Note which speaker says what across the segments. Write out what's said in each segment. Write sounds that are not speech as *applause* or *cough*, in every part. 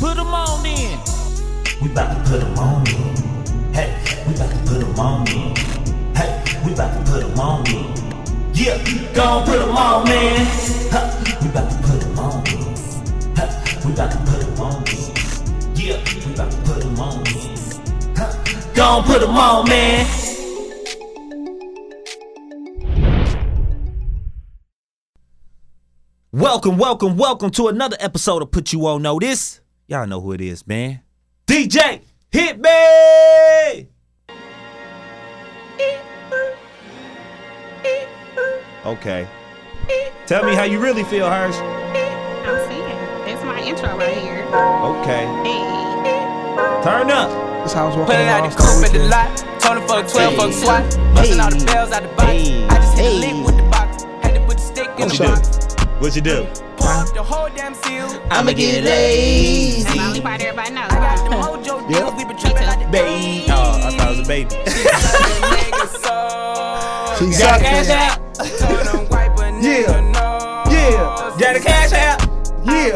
Speaker 1: Put them on in.
Speaker 2: We about to put them on in. Hey, we about to put them on in. Hey, we about to put them on in. Yeah, go on, put them on, man. Huh, we about to put them on in. Huh, we about to put them on in. Yeah, we about to put them on in. Huh, go on, put them on, man.
Speaker 1: Welcome, welcome, welcome to another episode of Put You On Notice. Y'all know who it is, man. DJ, hit me! Okay. Tell me how you really feel, Hirsch.
Speaker 3: I'm singing. That's my intro right here.
Speaker 1: Okay.
Speaker 3: Hey.
Speaker 1: Turn up.
Speaker 4: That's how I was walking
Speaker 5: Put it out
Speaker 4: around
Speaker 5: the coupe at the
Speaker 4: weekend.
Speaker 5: lot. Told him fuck 12, fuck SWAT. Busting all the bells out the box. I just hit the link with the box. Had to put the stick in
Speaker 1: What
Speaker 5: the
Speaker 1: you do?
Speaker 5: box.
Speaker 1: What you do?
Speaker 5: Pour the whole damn seal.
Speaker 1: I'ma get lazy.
Speaker 3: That's the only part everybody knows.
Speaker 5: I got the mojo
Speaker 4: Yeah.
Speaker 5: deals. We been trapping like the
Speaker 1: Baby. Oh, I thought it was a baby.
Speaker 4: She
Speaker 5: Got
Speaker 4: got
Speaker 5: cash out. Told him wipe a nigga
Speaker 1: Yeah.
Speaker 5: nose.
Speaker 1: Yeah. Got the cash out. Yeah. *laughs*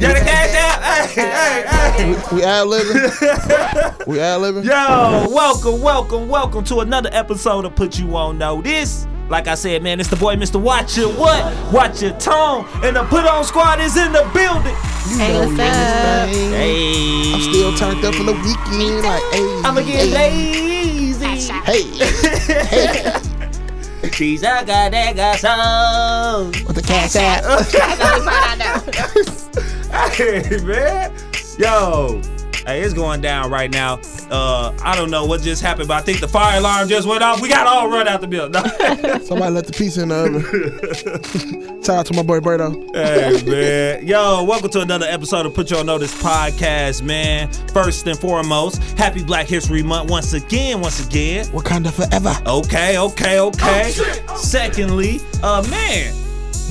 Speaker 1: Got the cash out. Hey, hey, hey.
Speaker 4: We ad libbing. *laughs* we ad libbing.
Speaker 1: Yo, welcome, welcome, welcome to another episode of Put You On Notice. Like I said, man, it's the boy, Mr. Watch Your What? Watch Your Tone. And the Put On Squad is in the building.
Speaker 4: You
Speaker 3: Hey,
Speaker 4: know
Speaker 3: what's
Speaker 4: we in
Speaker 3: up?
Speaker 1: Hey.
Speaker 4: I'm still turned up from the weekend. Like, hey,
Speaker 1: I'ma get
Speaker 4: hey,
Speaker 1: lazy.
Speaker 4: Hey, hey.
Speaker 1: She's a guy that got soul.
Speaker 4: with the cash *laughs* out.
Speaker 3: That's the only part I know.
Speaker 1: Hey, man. Yo. Hey, it's going down right now. Uh, I don't know what just happened, but I think the fire alarm just went off. We got all run out the building. *laughs*
Speaker 4: Somebody left the pizza in the oven. *laughs* Shout out to my boy Berto.
Speaker 1: Hey man, yo, welcome to another episode of Put You on Notice podcast, man. First and foremost, happy Black History Month once again, once again.
Speaker 4: Wakanda forever.
Speaker 1: Okay, okay, okay. Secondly, uh, man,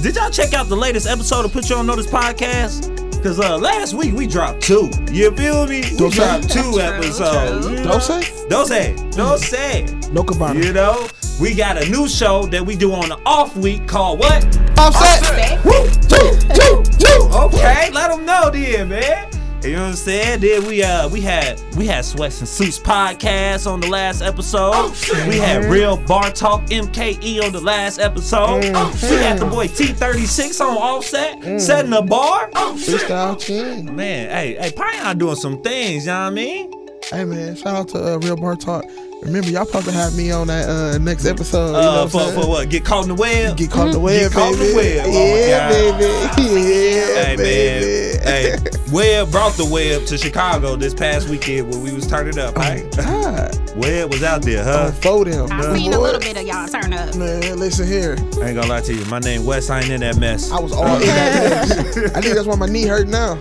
Speaker 1: did y'all check out the latest episode of Put You on Notice podcast? Cause uh, last week we dropped two. You feel me? We
Speaker 4: Don't say.
Speaker 1: dropped two episodes.
Speaker 3: true.
Speaker 4: Don't say.
Speaker 1: Don't say. Don't say.
Speaker 4: No cabana.
Speaker 1: You know, we got a new show that we do on the off week called what?
Speaker 4: Offset.
Speaker 1: Woo! Choo, choo, choo. Okay, let them know then, man. You know what I'm saying? Then we uh we had we had Sweats and Suits podcast on the last episode. we had Real Bar Talk MKE on the last episode. We had the boy T36 on offset, setting the bar.
Speaker 4: Freestyle king.
Speaker 1: Man, hey, hey, Pion doing some things, you know what I mean?
Speaker 4: Hey man, shout out to uh, Real Bar Talk. Remember, y'all supposed to have me on that uh, next episode. you know
Speaker 1: Uh,
Speaker 4: what
Speaker 1: for, for what? Get caught in the web?
Speaker 4: Get caught in the web,
Speaker 1: Get caught in the web. Oh my
Speaker 4: yeah,
Speaker 1: God.
Speaker 4: baby. *laughs* Yeah,
Speaker 1: Hey
Speaker 4: baby.
Speaker 1: man, hey, *laughs* Webb brought the web to Chicago this past weekend when we was turning up. Right?
Speaker 4: God,
Speaker 1: Webb was out there, huh?
Speaker 4: unfold him.
Speaker 3: I've seen a little bit of y'all turn up.
Speaker 4: Man, listen here.
Speaker 1: I ain't gonna lie to you, my name Wes. I ain't in that mess.
Speaker 4: I was all in that. *laughs* mess. I think that's why my knee hurt now.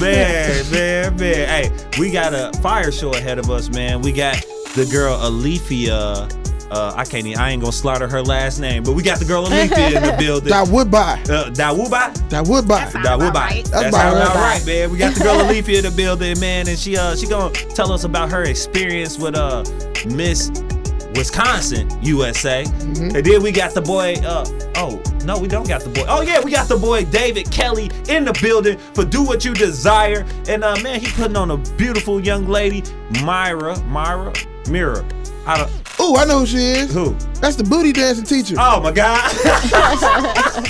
Speaker 1: Man, man, man. Hey, we got a fire show ahead of us, man. We got the girl Alethea. Uh, I can't. Even, I ain't gonna slaughter her last name, but we got the girl Alethea in the *laughs* building.
Speaker 4: That would buy.
Speaker 1: Uh, Dawuba.
Speaker 4: That would buy.
Speaker 1: That would
Speaker 3: buy.
Speaker 1: That's,
Speaker 4: That's
Speaker 1: how
Speaker 4: about
Speaker 1: about
Speaker 4: right.
Speaker 1: right, man. We got the girl Alethea in the building, man, and she uh she gonna tell us about her experience with uh Miss Wisconsin, USA.
Speaker 4: Mm-hmm.
Speaker 1: And then we got the boy, uh, oh, no, we don't got the boy. Oh, yeah, we got the boy David Kelly in the building for Do What You Desire. And, uh, man, he putting on a beautiful young lady, Myra, Myra, Mira. I don't,
Speaker 4: Ooh, I know who she is.
Speaker 1: who?
Speaker 4: That's the booty dancing teacher.
Speaker 1: Oh, my God. *laughs*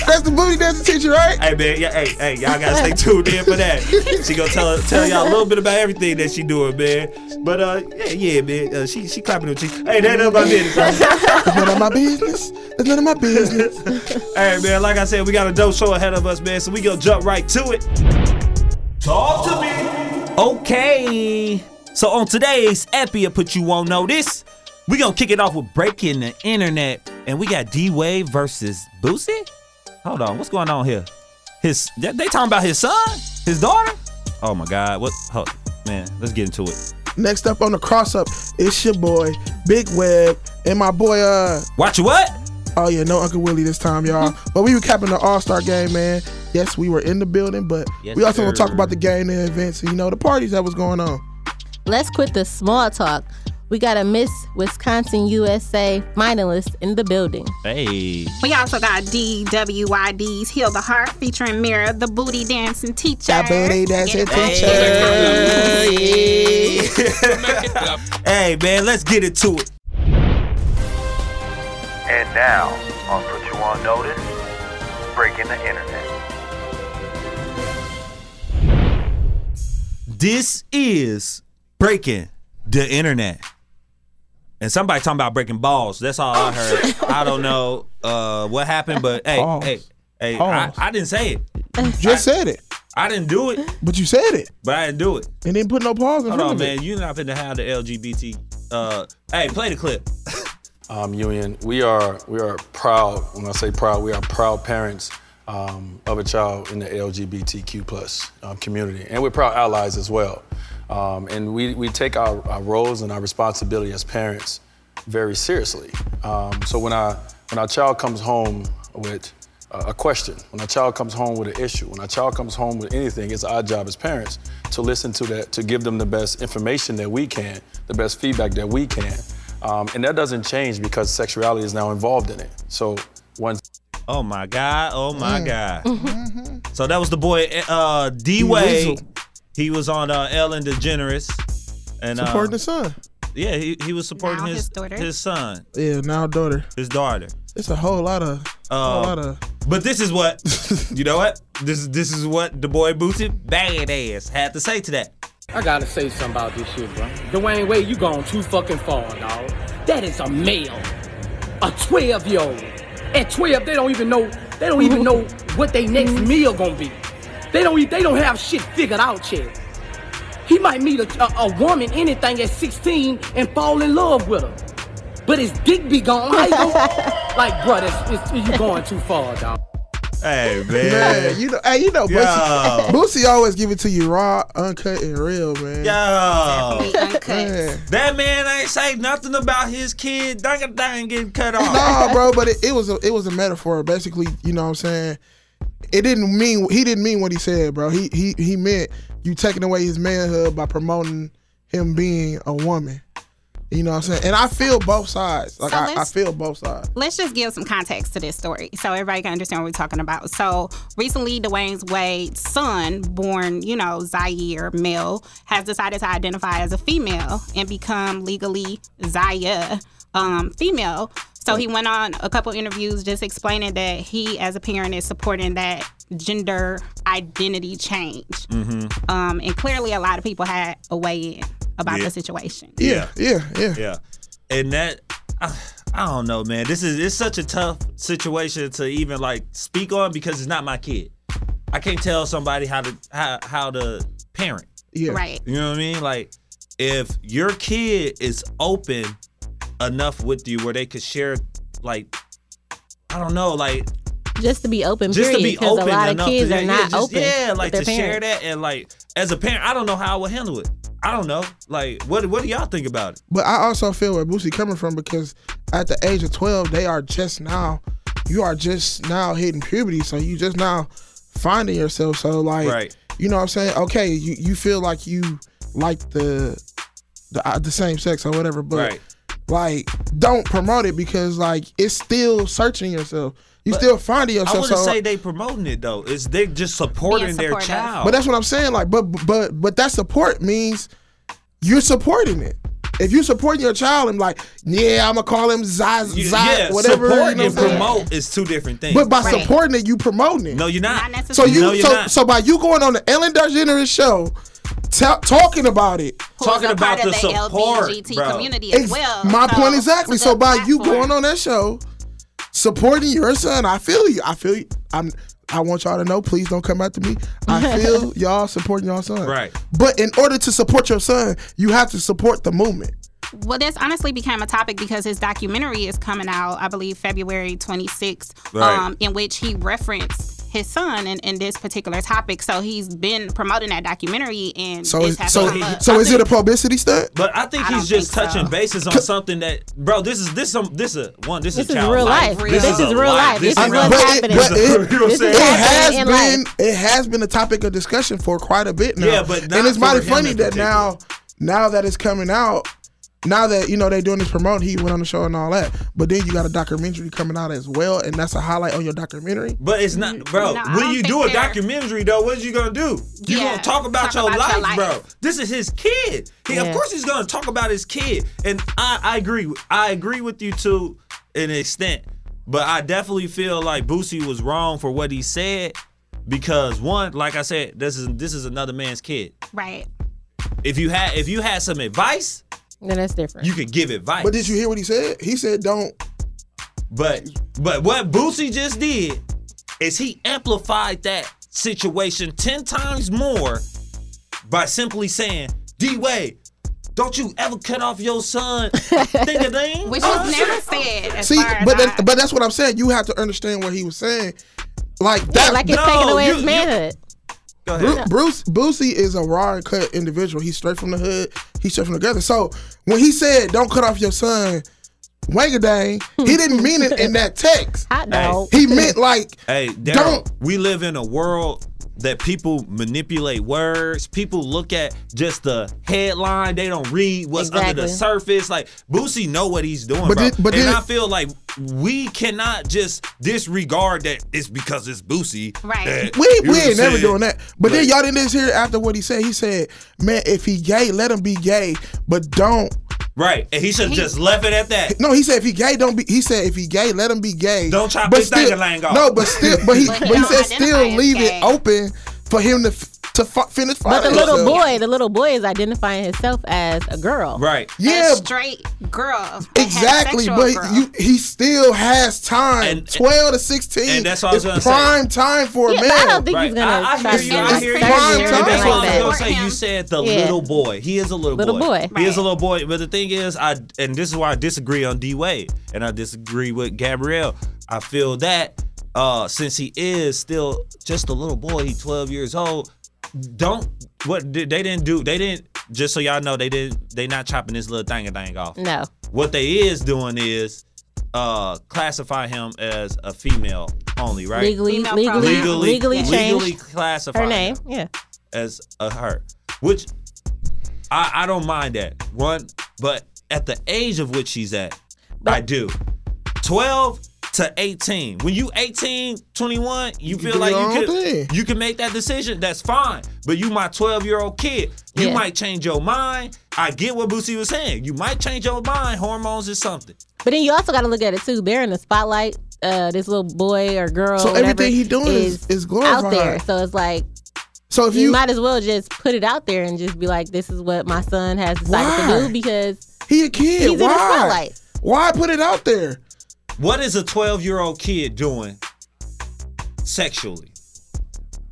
Speaker 4: That's the booty dancing teacher, right?
Speaker 1: hey, man, yeah, hey, hey, y'all gotta stay tuned in for that. She gonna tell tell y'all a little bit about everything that she doing, man. But, uh, yeah, yeah, man, uh, she, she clapping her cheeks. Hey, that ain't my business.
Speaker 4: It's none of my business. It's none of my business.
Speaker 1: Hey man, like I said, we got a dope show ahead of us, man. So we gonna jump right to it. Talk to me. Okay. So on today's Epi, I put you on notice. We gonna kick it off with breaking the internet, and we got D Wade versus Boosie. Hold on, what's going on here? His they talking about his son, his daughter. Oh my God, what? Hold, man, let's get into it.
Speaker 4: Next up on the cross up, it's your boy Big Web and my boy. Uh,
Speaker 1: Watch what?
Speaker 4: oh yeah, no Uncle Willie this time, y'all. but we were capping the All Star game, man. Yes, we were in the building, but
Speaker 1: Yes,
Speaker 4: we also gonna talk about the game, the events, and you know the parties that was going on.
Speaker 6: Let's quit the small talk. We got a Miss Wisconsin USA finalist in the building.
Speaker 1: Hey,
Speaker 3: We also got DWYD's Heal the Heart featuring Mira, the booty dancing teacher.
Speaker 4: That booty dancing
Speaker 3: Get it?
Speaker 4: teacher.
Speaker 1: hey, man, let's get into it.
Speaker 7: And now, on Put You On Notice, Breaking the Internet.
Speaker 1: This is breaking the internet. And somebody talking about breaking balls. That's all I heard. I don't know uh, what happened, but hey,
Speaker 4: Balls.
Speaker 1: hey, hey, I,
Speaker 4: Balls.
Speaker 1: I didn't say it.
Speaker 4: Just said it,
Speaker 1: I didn't do it,
Speaker 4: but you said it
Speaker 1: but I didn't do it.
Speaker 4: and didn't put no pause in
Speaker 1: Hold
Speaker 4: front
Speaker 1: on,
Speaker 4: of
Speaker 1: man.
Speaker 4: it.
Speaker 1: You're not finna have the LGBT. Uh, hey, play the clip. *laughs*
Speaker 8: um, Union. We are we are proud. When I say proud, we are proud parents um, of a child in the LGBTQ plus um, community, and we're proud allies as well. Um, and we, we take our, our roles and our responsibility as parents very seriously. Um, so when our when our child comes home with a a question, when our child comes home with an issue, when our child comes home with anything, it's our job as parents to listen to that, to give them the best information that we can, the best feedback that we can. Um, and that doesn't change because sexuality is now involved in it. So once
Speaker 1: Oh my God. Oh my
Speaker 4: Mm.
Speaker 1: God. So that was the boy uh, D Wade.
Speaker 4: Weasel.
Speaker 1: He was on uh, Ellen DeGeneres. And uh,
Speaker 4: Supporting the son.
Speaker 1: yeah, he, he was supporting
Speaker 3: Now
Speaker 1: his
Speaker 3: his daughter.
Speaker 1: his son,
Speaker 4: Yeah, now daughter.
Speaker 1: his daughter.
Speaker 4: It's a whole lot of,
Speaker 1: Uh,
Speaker 4: whole lot of.
Speaker 1: But this is what *laughs* you know what this this is what the boy Boosie Badazz had to say to that.
Speaker 9: I gotta say something about this shit, bro. Dwyane Wade, you gone too fucking far, dog. That is a male, a 12 year old. At 12, they don't even know. They don't even know *laughs* what their next meal gonna be. They don't. e- They don't have shit figured out yet. He might meet a, a, a woman, anything at 16, and fall in love with her. But his dick be gone. How you gonna, *laughs* like, bro, that's, it's, you going too far, dog.
Speaker 1: Hey
Speaker 4: Man, you know, hey, you know,
Speaker 1: Yo.
Speaker 4: Boosie, Boosie always give it to you raw, uncut, and real, man.
Speaker 1: Yo,
Speaker 3: uncut.
Speaker 4: Man.
Speaker 1: that man ain't say nothing about his kid. Dang dang getting cut off.
Speaker 4: Nah, bro, but it, it was a it was a metaphor. Basically, you know what I'm saying? It didn't mean he didn't mean what he said, bro. He he he meant you taking away his manhood by promoting him being a woman. You know what I'm saying? And I feel both sides. Like
Speaker 3: So
Speaker 4: I, I feel both sides.
Speaker 3: Let's just give some context to this story so everybody can understand what we're talking about. So recently, Dwyane's Wade's son, born, you know, Zaire male, has decided to identify as a female and become legally Zaya um, female. So he went on a couple interviews just explaining that he, as a parent, is supporting that gender identity change. Um, and clearly, a lot of people had a weigh in about
Speaker 1: Yeah.
Speaker 3: the situation.
Speaker 4: Yeah, yeah, yeah.
Speaker 1: Yeah, and that I, I don't know, man. This is it's such a tough situation to even like speak on because it's not my kid. I can't tell somebody how to how how to parent.
Speaker 4: Yeah.
Speaker 3: Right.
Speaker 1: You know what I mean? Like if your kid is open enough with you where they could share like I don't know, like
Speaker 6: Just to be open,
Speaker 1: just
Speaker 6: period.
Speaker 1: to be
Speaker 6: Because
Speaker 1: open
Speaker 6: a lot of kids
Speaker 1: to,
Speaker 6: are
Speaker 1: yeah,
Speaker 6: not
Speaker 1: just,
Speaker 6: open.
Speaker 1: Yeah,
Speaker 6: with
Speaker 1: like
Speaker 6: their
Speaker 1: to share that and like as a parent, I don't know how I would handle it. I don't know. Like what what do y'all think about it?
Speaker 4: But I also feel where Boosie coming from because at the age of 12, they are just now, you are just now hitting puberty. So you just now finding yourself. So like,
Speaker 1: Right.
Speaker 4: you know what I'm saying? Okay, you, you feel like you like the the, uh, the same sex or whatever, but
Speaker 1: Right.
Speaker 4: Like don't promote it because like it's still searching yourself. You still finding yourself.
Speaker 1: I
Speaker 4: yourself.
Speaker 1: wouldn't
Speaker 4: so,
Speaker 1: say they promoting it though. It's they just supporting their child.
Speaker 4: but that's what I'm saying. Like, but but but that support means you're supporting it. If you supporting your child and like, yeah, I'm gonna call him Zaz,
Speaker 1: You-
Speaker 4: Zaz
Speaker 1: yeah,
Speaker 4: whatever.
Speaker 1: support
Speaker 4: you know
Speaker 1: and
Speaker 4: what
Speaker 1: promote is two different things.
Speaker 4: But by
Speaker 3: Right.
Speaker 4: supporting it, you promoting it.
Speaker 1: no, you're not.
Speaker 3: Not necessarily.
Speaker 4: so you
Speaker 1: No, you're
Speaker 4: so
Speaker 1: not.
Speaker 4: so by you going on the Ellen DeGeneres show, ta- talking about it.
Speaker 3: who's
Speaker 1: talking
Speaker 3: a
Speaker 1: about
Speaker 3: part of
Speaker 1: the
Speaker 3: the
Speaker 1: support,
Speaker 3: LGBT
Speaker 1: bro.
Speaker 3: community as
Speaker 4: Ex-
Speaker 3: well.
Speaker 4: my
Speaker 3: So,
Speaker 4: point exactly. So
Speaker 3: good
Speaker 4: by you going on that show, supporting your son, I feel you. I feel you. I'm I want y'all to know, please don't come after me. I *laughs* feel y'all supporting y'all son.
Speaker 1: Right.
Speaker 4: But in order to support your son, you have to support the movement.
Speaker 3: Well, this honestly became a topic because his documentary is coming out, I believe, February 26th,
Speaker 1: Right.
Speaker 3: um, in which he referenced his son in, in this particular topic. So he's been promoting that documentary, and
Speaker 4: So
Speaker 3: this
Speaker 4: is
Speaker 3: has
Speaker 4: so
Speaker 3: come up.
Speaker 4: so is it a publicity stunt?
Speaker 1: But I think
Speaker 3: I
Speaker 1: he's just
Speaker 3: think
Speaker 1: touching
Speaker 3: so.
Speaker 1: bases on something that, bro. This is this some this is one. This,
Speaker 6: This
Speaker 1: is
Speaker 6: is
Speaker 1: child
Speaker 6: real life. This is
Speaker 1: a
Speaker 6: real life. This is
Speaker 1: real
Speaker 6: what's
Speaker 1: life.
Speaker 6: happening.
Speaker 4: It, but it, *laughs*
Speaker 1: You know what I'm saying?
Speaker 4: it has
Speaker 6: happening in
Speaker 4: been it has been a topic of discussion for quite a bit now.
Speaker 1: Yeah, but
Speaker 4: and it's mighty funny that now now that it's coming out, now that you know they're doing this promote, he went on the show and all that. But then you got a documentary coming out as well, and that's a highlight on your documentary.
Speaker 1: But it's not, bro.
Speaker 3: No,
Speaker 1: when you do a documentary, though, what are you gonna do? You
Speaker 3: Yeah,
Speaker 1: gonna talk about,
Speaker 3: talk
Speaker 1: your,
Speaker 3: about
Speaker 1: life,
Speaker 3: your life.
Speaker 1: bro. This is his kid. He,
Speaker 6: Yeah.
Speaker 1: Of course, he's gonna talk about his kid, and I, I agree. with- I agree with you to an extent, but I definitely feel like Boosie was wrong for what he said because one, like I said, this is this is another man's kid.
Speaker 3: right.
Speaker 1: If you had if you had some advice,
Speaker 6: Then that's different.
Speaker 1: you could give advice.
Speaker 4: But did you hear what he said? He said, "Don't."
Speaker 1: But but what Boosie just did is he amplified that situation ten times more by simply saying, D Wade, don't you ever cut off your son ding a ding.
Speaker 3: Which was never said.
Speaker 4: See, but
Speaker 3: I-
Speaker 4: that, but that's what I'm saying. You have to understand what he was saying. Like
Speaker 6: yeah,
Speaker 4: that,
Speaker 6: like it's
Speaker 1: No,
Speaker 6: taking away
Speaker 1: you-
Speaker 6: his
Speaker 1: you-
Speaker 6: manhood.
Speaker 1: Go ahead.
Speaker 4: Bruce Boosie is a raw and cut individual. He's straight from the hood. He's straight from the gutter. So when he said, "Don't cut off your son," Wangadang, he *laughs* didn't mean it in that text.
Speaker 6: Hot dog.
Speaker 4: He meant like,
Speaker 1: Hey, Daryl,
Speaker 4: Don't-
Speaker 1: we live in a world that people manipulate words. People look at just the headline. They don't read what's under the surface. Like Boosie know what he's doing,
Speaker 4: But
Speaker 1: bro.
Speaker 4: did- but
Speaker 1: and
Speaker 4: did-
Speaker 1: I feel like we cannot just disregard that it's because it's Boosie.
Speaker 3: Right.
Speaker 1: that-
Speaker 4: we we ain't
Speaker 1: I'm
Speaker 4: never
Speaker 1: saying?
Speaker 4: doing that. But then y'all didn't just hear after what he said. He said, "Man, if he gay, let him be gay, but don't."
Speaker 1: Right, and he should have just left it at that.
Speaker 4: No, he said if he gay, don't be. He said if he gay, let him be gay.
Speaker 1: Don't chop
Speaker 4: but
Speaker 1: his
Speaker 4: still,
Speaker 1: dang-a-lang off.
Speaker 4: No, but still, but he,
Speaker 3: But
Speaker 4: but
Speaker 3: he
Speaker 4: he said still leave
Speaker 3: gay.
Speaker 4: it open for him to f- to f- finish.
Speaker 6: But the little
Speaker 4: himself.
Speaker 6: boy, the little boy is identifying himself as a girl.
Speaker 1: Right.
Speaker 4: yeah,
Speaker 3: a straight girl.
Speaker 4: exactly. But
Speaker 3: girl.
Speaker 4: you, he still has time.
Speaker 1: And-
Speaker 4: Twelve to sixteen.
Speaker 1: and that's what I was
Speaker 4: is
Speaker 1: gonna say.
Speaker 4: prime time for
Speaker 6: Yeah,
Speaker 4: a
Speaker 6: man. I don't think
Speaker 1: Right.
Speaker 6: he's gonna
Speaker 1: I, I
Speaker 6: try
Speaker 1: hear
Speaker 6: to
Speaker 1: you.
Speaker 6: do
Speaker 1: I
Speaker 6: this
Speaker 1: hear you.
Speaker 4: Prime
Speaker 1: And
Speaker 4: time.
Speaker 1: that's what I was
Speaker 3: Like
Speaker 1: gonna
Speaker 3: that.
Speaker 1: say. You said the
Speaker 6: Yeah.
Speaker 1: little boy. He is a little,
Speaker 6: Little boy.
Speaker 1: He is
Speaker 3: Right.
Speaker 1: a little boy. But the thing is, I and this is why I disagree on D Wade and I disagree with Gabrielle. I feel that uh since he is still just a little boy, he's 12 years old. Don't what did they didn't do? They didn't just so y'all know they didn't they not chopping this little thing a thing off.
Speaker 6: No.
Speaker 1: What they is doing is uh classify him as a female only, right?
Speaker 6: Legally,
Speaker 3: Female
Speaker 6: legally,
Speaker 3: pronoun.
Speaker 1: legally,
Speaker 6: legally
Speaker 1: legally classify
Speaker 6: her name. Yeah.
Speaker 1: as a her, which I, I don't mind that one, but at the age of which she's at, I do. 12 to 18. When you 18, 21, you,
Speaker 4: can
Speaker 1: feel like you can you can make that decision. That's fine. But you my 12 year old kid. You
Speaker 6: Yeah.
Speaker 1: might change your mind. I get what Boosie was saying. You might change your mind. Hormones is something.
Speaker 6: But then you also got to look at it too. They're in the spotlight. Uh, this little boy or girl,
Speaker 4: So
Speaker 6: whatever,
Speaker 4: everything he doing is- is
Speaker 6: out there. So it's like
Speaker 4: So if
Speaker 6: you,
Speaker 4: you,
Speaker 6: might as well just put it out there and just be like, "This is what my son has decided
Speaker 4: Why?
Speaker 6: to do," because
Speaker 4: he a kid,
Speaker 6: he's in the
Speaker 4: why?
Speaker 6: spotlight.
Speaker 4: Why put it out there?
Speaker 1: What is a 12 year old kid doing sexually?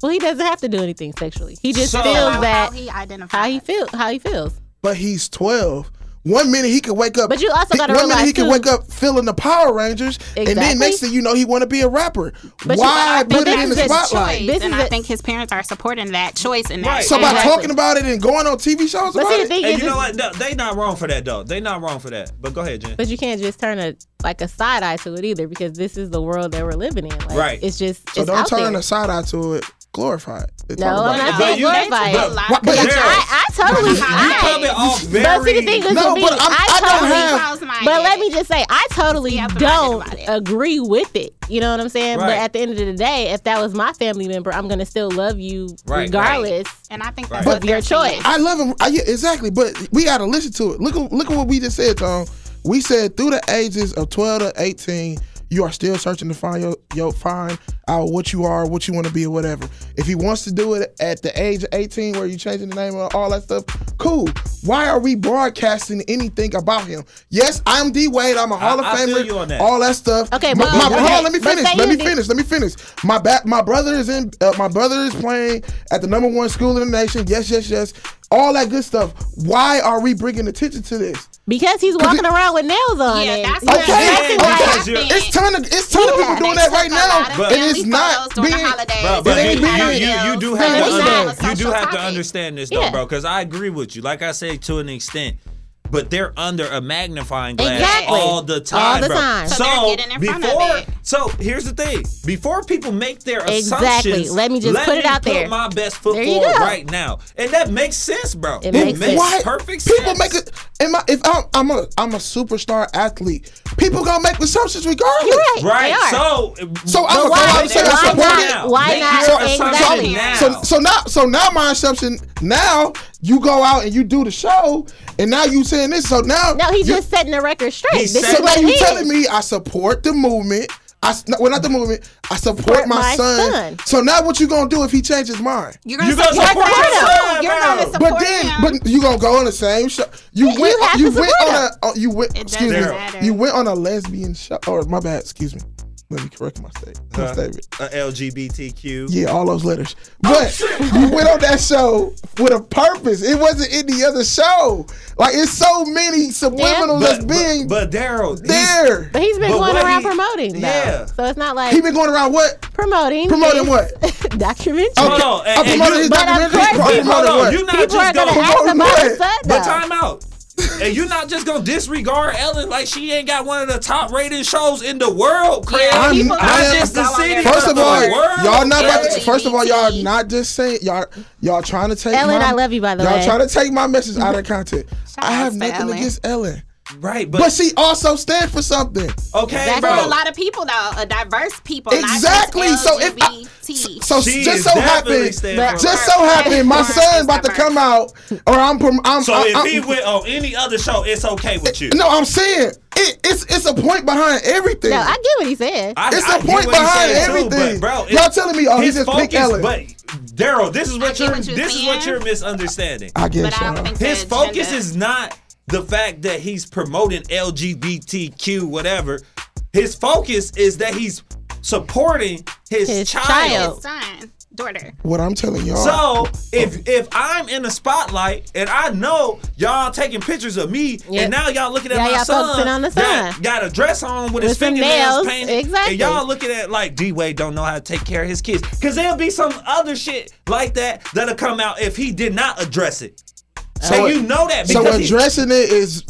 Speaker 6: Well, he doesn't have to do anything sexually. He just
Speaker 1: So-
Speaker 6: feels that
Speaker 3: how he identifies.
Speaker 6: how he feel how he feels.
Speaker 4: But he's twelve. One minute he could wake up.
Speaker 6: But you also gotta
Speaker 4: one minute he could wake up feeling the Power Rangers, and then next thing you know, he want to be a rapper.
Speaker 6: But you-
Speaker 4: Why
Speaker 6: but
Speaker 4: put it in the spotlight?
Speaker 6: choice. This
Speaker 3: and
Speaker 6: is
Speaker 3: I
Speaker 6: a-
Speaker 3: think his parents are supporting that choice and that.
Speaker 1: Right.
Speaker 4: So by
Speaker 6: Exactly.
Speaker 4: talking about it and going on TV shows
Speaker 6: But
Speaker 4: about
Speaker 6: see, the
Speaker 4: it,
Speaker 6: thing
Speaker 1: And
Speaker 6: is,
Speaker 1: you know
Speaker 6: it's-
Speaker 1: what? No, they not wrong for that though. They not wrong for that. But go ahead, Jen.
Speaker 6: But you can't just turn a like a side eye to it either because this is the world that we're living in. Like,
Speaker 1: Right.
Speaker 6: It's just
Speaker 4: so
Speaker 6: it's
Speaker 4: don't
Speaker 6: out
Speaker 4: turn
Speaker 6: there.
Speaker 4: a side eye to it. Glorify it. They
Speaker 6: No, I'm not
Speaker 1: But
Speaker 6: saying glorify it.
Speaker 3: a lot
Speaker 4: But- but
Speaker 3: people-
Speaker 6: I, I totally.
Speaker 1: You
Speaker 6: I,
Speaker 1: coming off
Speaker 6: but see, the thing is,
Speaker 4: No,
Speaker 6: me,
Speaker 4: but I'm-
Speaker 6: I,
Speaker 4: I don't
Speaker 6: totally.
Speaker 4: have-
Speaker 6: But let me just say, I totally
Speaker 3: Be
Speaker 6: don't agree with it. You know what I'm saying?
Speaker 1: Right.
Speaker 6: But at the end of the day, if that was my family member, I'm gonna still love you
Speaker 1: Right.
Speaker 6: regardless.
Speaker 3: And I think that's what
Speaker 6: Of your choice.
Speaker 4: I love him. I, yeah, exactly. But we got to listen to it. Look, look at what we just said, Tom. We said through the ages of 12 to 18, you are still searching to find your, your find out what you are, what you want to be, or whatever. If he wants to do it at the age of 18, where you changing the name of all that stuff, cool. Why are we broadcasting anything about him? Yes, I'm D Wade. I'm a Hall of
Speaker 1: I feel
Speaker 4: Famer.
Speaker 1: you on that.
Speaker 4: All that stuff.
Speaker 6: Okay,
Speaker 4: My-
Speaker 6: but-
Speaker 4: my,
Speaker 6: but-
Speaker 4: hold on, let me finish. Let me finish. Let me finish. My back. My brother is in. Uh, my brother is playing at the number one school in the nation. Yes, yes, yes. All that good stuff. Why are we bringing attention to this?
Speaker 6: Because he's walking
Speaker 4: it-
Speaker 6: around with nails on
Speaker 3: Yeah,
Speaker 6: it.
Speaker 3: that's
Speaker 6: Yeah,
Speaker 3: what-
Speaker 4: Okay,
Speaker 6: exactly what
Speaker 4: okay. It's ton of it's ton of people doing that right now,
Speaker 3: of
Speaker 4: and it's not
Speaker 3: photos during the
Speaker 4: being.
Speaker 3: holidays.
Speaker 1: Bro, but
Speaker 4: It
Speaker 1: you,
Speaker 4: ain't
Speaker 1: you,
Speaker 4: being-
Speaker 1: you, you do have to
Speaker 3: it's not
Speaker 1: under,
Speaker 3: a
Speaker 1: you do have to understand this though,
Speaker 6: Yeah.
Speaker 1: bro, because I agree with you. Like I say, to an extent. But they're under a magnifying glass
Speaker 6: Exactly.
Speaker 1: all the time,
Speaker 6: All the
Speaker 1: bro.
Speaker 6: time.
Speaker 3: So
Speaker 1: So,
Speaker 3: they're getting in front of
Speaker 1: before,
Speaker 3: it.
Speaker 1: so here's the thing: before people make their
Speaker 6: Exactly.
Speaker 1: assumptions,
Speaker 6: Let me just put it
Speaker 1: me
Speaker 6: out there.
Speaker 1: my best foot
Speaker 6: There
Speaker 1: forward right now, and that makes sense, bro.
Speaker 6: It makes sense.
Speaker 4: Why
Speaker 1: perfect
Speaker 4: people
Speaker 1: sense.
Speaker 4: make it? Am I, if I'm, I'm a I'm a superstar athlete, people gonna make assumptions regardless.
Speaker 6: You're right.
Speaker 1: right.
Speaker 6: They are.
Speaker 1: So,
Speaker 4: So I'm gonna
Speaker 6: why-
Speaker 4: go out and say I
Speaker 6: why
Speaker 4: support
Speaker 6: not-
Speaker 4: it.
Speaker 6: why not-
Speaker 1: your
Speaker 6: exactly.
Speaker 1: assumption.
Speaker 4: So so now so now my assumption now you go out and you do the show and now you saying this so now
Speaker 6: No, he's
Speaker 4: you-
Speaker 6: just setting the record straight.
Speaker 1: He's
Speaker 6: This is
Speaker 4: so now you
Speaker 6: is.
Speaker 4: telling me I support the movement. I s- no, well not the movement. I support,
Speaker 6: Support
Speaker 4: my,
Speaker 6: my
Speaker 4: son.
Speaker 6: son.
Speaker 4: So now what you gonna do if he changes his mind?
Speaker 3: You're gonna
Speaker 1: You gonna
Speaker 3: support,
Speaker 1: support
Speaker 3: him.
Speaker 1: your son,
Speaker 3: You're gonna support
Speaker 4: But then,
Speaker 3: him.
Speaker 4: but you gonna go on the same show? You
Speaker 6: you
Speaker 4: went.
Speaker 6: have
Speaker 4: You, went
Speaker 6: support
Speaker 4: on a. oh, You went.
Speaker 3: It
Speaker 4: excuse me.
Speaker 3: matter.
Speaker 4: You went on a lesbian show. Or my bad. Excuse me. Let me correct my state. My
Speaker 1: Uh,
Speaker 4: statement.
Speaker 1: a LGBTQ.
Speaker 4: Yeah, all those letters. But you went on that show with a purpose. It wasn't any other show. Like it's so many subliminals
Speaker 1: But,
Speaker 4: that's being
Speaker 1: but, but Daryl, he's-
Speaker 4: there.
Speaker 6: But he's been
Speaker 1: But
Speaker 6: going around
Speaker 1: he-
Speaker 6: promoting, though.
Speaker 1: Yeah.
Speaker 6: So it's not like
Speaker 4: he been going around what?
Speaker 6: promoting.
Speaker 4: Promoting
Speaker 6: his
Speaker 4: what? *laughs*
Speaker 6: documentary.
Speaker 1: Hold on, and-
Speaker 4: I
Speaker 1: and
Speaker 4: promoted
Speaker 1: you-
Speaker 4: his
Speaker 6: But of course people-
Speaker 4: promoted
Speaker 1: Hold on,
Speaker 4: what?
Speaker 1: you not
Speaker 6: People are
Speaker 1: just
Speaker 6: gonna
Speaker 1: gonna
Speaker 6: ask about
Speaker 4: what?
Speaker 6: his
Speaker 1: But
Speaker 6: though.
Speaker 1: time out. And you're not just gonna disregard Ellen like she ain't got one of the top rated shows in the world, Craig.
Speaker 3: Yeah,
Speaker 4: I'm-
Speaker 3: people
Speaker 4: I
Speaker 3: not
Speaker 4: am-
Speaker 3: just go city.
Speaker 4: First of all,
Speaker 3: support.
Speaker 4: Y'all not about to, first of all, y'all not just saying y'all y'all trying to take
Speaker 6: Ellen,
Speaker 4: my,
Speaker 6: I love you, by the
Speaker 4: y'all
Speaker 6: way.
Speaker 4: trying to take my message out of context.
Speaker 3: Shout
Speaker 4: I have nothing
Speaker 3: Ellen.
Speaker 4: against Ellen,
Speaker 1: Right, but,
Speaker 4: but she also stands for something.
Speaker 1: okay,
Speaker 6: Exactly.
Speaker 1: bro.
Speaker 3: For a lot of people though, a diverse people,
Speaker 4: Exactly.
Speaker 3: Not just
Speaker 4: So if I,
Speaker 3: LGBT.
Speaker 4: so
Speaker 1: She
Speaker 4: just so
Speaker 1: definitely
Speaker 4: happened, just
Speaker 3: her.
Speaker 4: so happened, my
Speaker 3: Her
Speaker 4: son about to come out, or I'm, prom- I'm,
Speaker 1: so
Speaker 4: I'm,
Speaker 1: if
Speaker 4: I'm-
Speaker 1: he went on any other show, it's okay with you.
Speaker 4: no, I'm saying it, it's it's a point behind everything.
Speaker 6: No, I get what he said.
Speaker 1: I,
Speaker 4: it's
Speaker 1: I
Speaker 4: a point behind
Speaker 1: saying too,
Speaker 4: everything.
Speaker 1: but bro,
Speaker 4: Y'all telling me, oh, he
Speaker 1: his
Speaker 4: just picked
Speaker 1: focus-
Speaker 4: Ellen.
Speaker 1: But Daryl, this is what you're
Speaker 3: what you're
Speaker 1: this is what you're misunderstanding.
Speaker 4: I guess
Speaker 3: But I
Speaker 4: y'all.
Speaker 1: His focus is not the fact that he's promoting LGBTQ, whatever. His focus is that he's supporting his,
Speaker 6: His
Speaker 1: child.
Speaker 6: child.
Speaker 3: his son, daughter.
Speaker 4: what I'm telling y'all.
Speaker 1: So if if I'm in the spotlight and I know y'all taking pictures of me
Speaker 6: Yep.
Speaker 1: and now y'all looking at
Speaker 6: Yeah,
Speaker 1: my
Speaker 6: y'all
Speaker 1: son,
Speaker 6: on the
Speaker 1: got-
Speaker 6: son.
Speaker 1: Got, a dress on with, his
Speaker 6: With some
Speaker 1: fingernails
Speaker 6: nails,
Speaker 1: painted,
Speaker 6: exactly.
Speaker 1: and y'all looking at like D Wade don't know how to take care of his kids because there'll be some other shit like that that'll come out if he did not address it. So you know that
Speaker 4: So
Speaker 1: because he-
Speaker 4: addressing it is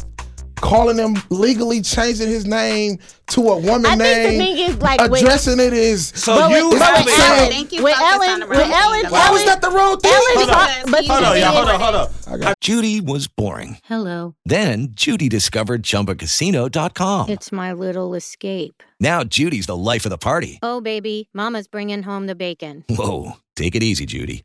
Speaker 4: calling him legally changing his name to a woman
Speaker 6: I think the
Speaker 4: name.
Speaker 6: thing is, like, with-
Speaker 4: addressing it is.
Speaker 1: So
Speaker 6: But
Speaker 1: you
Speaker 6: with,
Speaker 4: have
Speaker 6: but with
Speaker 4: it.
Speaker 6: Ellen,
Speaker 3: I you
Speaker 6: with Ellen,
Speaker 3: on
Speaker 6: with
Speaker 3: wrong
Speaker 6: Ellen.
Speaker 4: Why was that the wrong thing?
Speaker 6: Ellen
Speaker 1: Hold
Speaker 6: talk-
Speaker 1: on.
Speaker 6: but
Speaker 3: Hold
Speaker 6: the
Speaker 1: hold
Speaker 6: thing
Speaker 1: on,
Speaker 6: is-
Speaker 1: hold on, hold on.
Speaker 10: Judy was boring.
Speaker 11: Hello.
Speaker 10: Then Judy discovered ChumbaCasino.com.
Speaker 11: It's my little escape.
Speaker 10: Now Judy's the life of the party.
Speaker 11: Oh, baby, Mama's bringing home the bacon.
Speaker 10: Whoa, take it easy, Judy.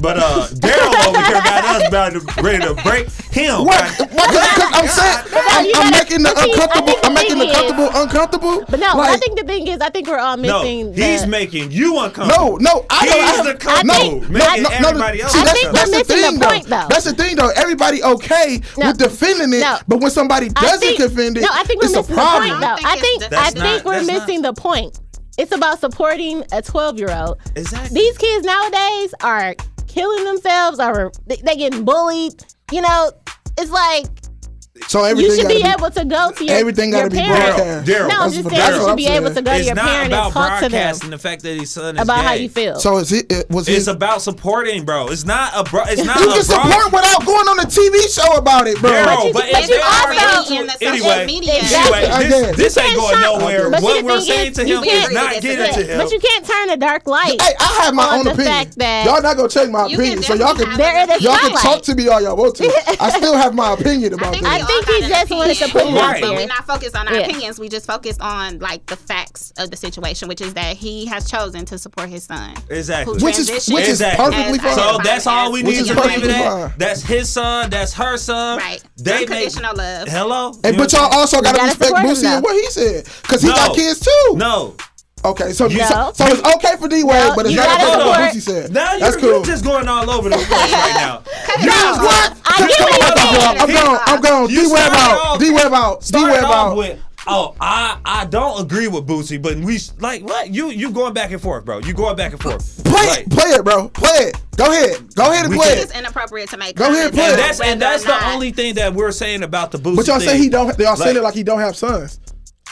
Speaker 1: but uh Daryl over here got us about to ready to break him.
Speaker 4: What? Because I'm saying I'm, I'm
Speaker 6: gotta-
Speaker 4: making the
Speaker 6: see, I
Speaker 4: uncomfortable.
Speaker 6: think the
Speaker 4: I'm making the
Speaker 6: thing is-
Speaker 4: comfortable uncomfortable.
Speaker 6: But no, I think the thing is, I think we're all missing.
Speaker 1: No,
Speaker 6: missing.
Speaker 1: he's
Speaker 6: the,
Speaker 1: making you uncomfortable.
Speaker 4: No, no, I
Speaker 1: He's
Speaker 4: don't. I
Speaker 1: the comfortable,
Speaker 4: no,
Speaker 1: making
Speaker 4: no, no,
Speaker 1: everybody
Speaker 4: no,
Speaker 1: else
Speaker 4: see,
Speaker 6: I
Speaker 4: that's,
Speaker 6: think
Speaker 4: that's
Speaker 6: we're
Speaker 4: the
Speaker 6: missing
Speaker 4: thing,
Speaker 6: the point, though.
Speaker 4: That's the thing, though. Everybody okay
Speaker 6: No.
Speaker 4: with defending it,
Speaker 6: No.
Speaker 4: but when somebody doesn't
Speaker 6: think-
Speaker 4: defend it,
Speaker 6: No, I think we're missing the point, though.
Speaker 3: I
Speaker 6: I
Speaker 3: think
Speaker 6: think
Speaker 3: it's-
Speaker 6: I think we're missing the point. It's about supporting a 12 year old.
Speaker 1: Exactly.
Speaker 6: These kids nowadays are killing themselves, or they, getting bullied. You know, it's like
Speaker 4: so everything
Speaker 6: you should be,
Speaker 4: be,
Speaker 6: able to go to your
Speaker 4: everything
Speaker 6: got
Speaker 4: to be broadcast.
Speaker 6: Darryl,
Speaker 4: no,
Speaker 6: I'm just saying you should be able to go
Speaker 1: it's to
Speaker 6: your
Speaker 1: parents
Speaker 6: and talk to them.
Speaker 1: The fact that his son is
Speaker 6: about
Speaker 1: gay.
Speaker 6: how you feel.
Speaker 4: So is it, it uh, was
Speaker 1: It's
Speaker 4: his,
Speaker 1: about supporting, bro. It's not a bro. It's not.
Speaker 4: you can support without going on a TV show about it, bro.
Speaker 1: Darryl, but,
Speaker 6: but, you
Speaker 3: social
Speaker 1: anyway, anyway, this this ain't going nowhere. What we're saying to him is not getting to him.
Speaker 6: But you can't turn a dark light.
Speaker 4: Hey, I have my own opinion. Y'all not gonna check my opinion, so y'all can y'all can talk to me all y'all want to. I still have my opinion about this
Speaker 6: think he just wanted to put it out there.
Speaker 3: We're not focused on our
Speaker 6: yeah.
Speaker 3: opinions. We just focus on like the facts of the situation, which is that he has chosen to support his son.
Speaker 1: Exactly.
Speaker 4: Which is which is
Speaker 1: exactly.
Speaker 4: perfectly fine.
Speaker 1: So that's all we need to leave. That's his son. That's her son.
Speaker 3: Right.
Speaker 1: They
Speaker 3: Unconditional love.
Speaker 1: Hello.
Speaker 4: And but y'all also gotta respect Boosie and what he said, cause he got kids too.
Speaker 1: No.
Speaker 4: Okay, so,
Speaker 6: no.
Speaker 4: so, so it's okay for D Wade,
Speaker 6: no,
Speaker 4: but it's not okay for what Boosie said.
Speaker 1: Now you're, That's
Speaker 4: cool.
Speaker 1: you're just going all over the place right now. *laughs*
Speaker 4: you just what?
Speaker 6: I get what
Speaker 4: I'm going. I'm
Speaker 1: going.
Speaker 4: D Web out. D Web out. D Web out.
Speaker 1: Oh, I I don't agree with Boosie, but we like what you you going back and forth, bro. You going back and forth.
Speaker 4: Play
Speaker 1: like,
Speaker 4: it, play it, bro. Play it. Go ahead, go ahead and play it.
Speaker 3: It's inappropriate to make.
Speaker 4: Go ahead,
Speaker 3: and
Speaker 4: play
Speaker 1: and. That's, and that's the only thing that we're saying about the Boosie.
Speaker 4: But y'all
Speaker 1: thing.
Speaker 4: say he don't. Y'all
Speaker 1: like, saying
Speaker 4: it like he don't have sons.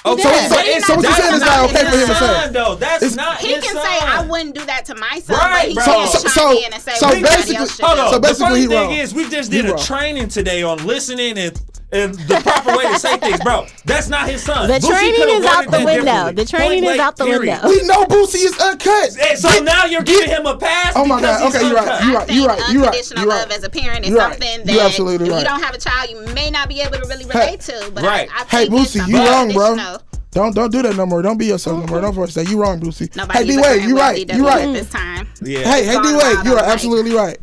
Speaker 1: Oh,
Speaker 4: so, so,
Speaker 1: so,
Speaker 4: so what
Speaker 1: you're
Speaker 4: saying is not okay for him to say.
Speaker 1: Though. That's not
Speaker 3: he can
Speaker 1: son.
Speaker 3: say I wouldn't do that to my son,
Speaker 1: right,
Speaker 3: but he can't
Speaker 4: so, so,
Speaker 3: in and say
Speaker 4: so basically,
Speaker 1: hold on.
Speaker 4: So basically,
Speaker 1: the
Speaker 4: funny
Speaker 1: thing
Speaker 4: wrong.
Speaker 1: is, we just did he a
Speaker 4: wrong.
Speaker 1: training today on listening and and the proper way to say *laughs* things, bro. That's not his son.
Speaker 6: The
Speaker 1: Boosie
Speaker 6: training is out the window. The training is out the
Speaker 1: period.
Speaker 6: window.
Speaker 4: We know Boosie is uncut.
Speaker 1: So get, now you're giving him a pass.
Speaker 4: Oh my god. Okay, you're right. You're right. You're right. You're right.
Speaker 3: Unconditional love as a parent is
Speaker 4: right.
Speaker 3: something that if you don't have a child, you may not be able to really relate hey. to. But
Speaker 1: right.
Speaker 3: I, I
Speaker 4: hey, Boosie, you wrong, bro. Don't don't do that no more. Don't be yourself mm-hmm. no more. Mm-hmm. Don't force that. You wrong, Boosie.
Speaker 3: Nobody
Speaker 4: hey, D Wade, you right. You right.
Speaker 3: This time.
Speaker 1: Yeah.
Speaker 4: Hey, hey, D Wade, you are absolutely right.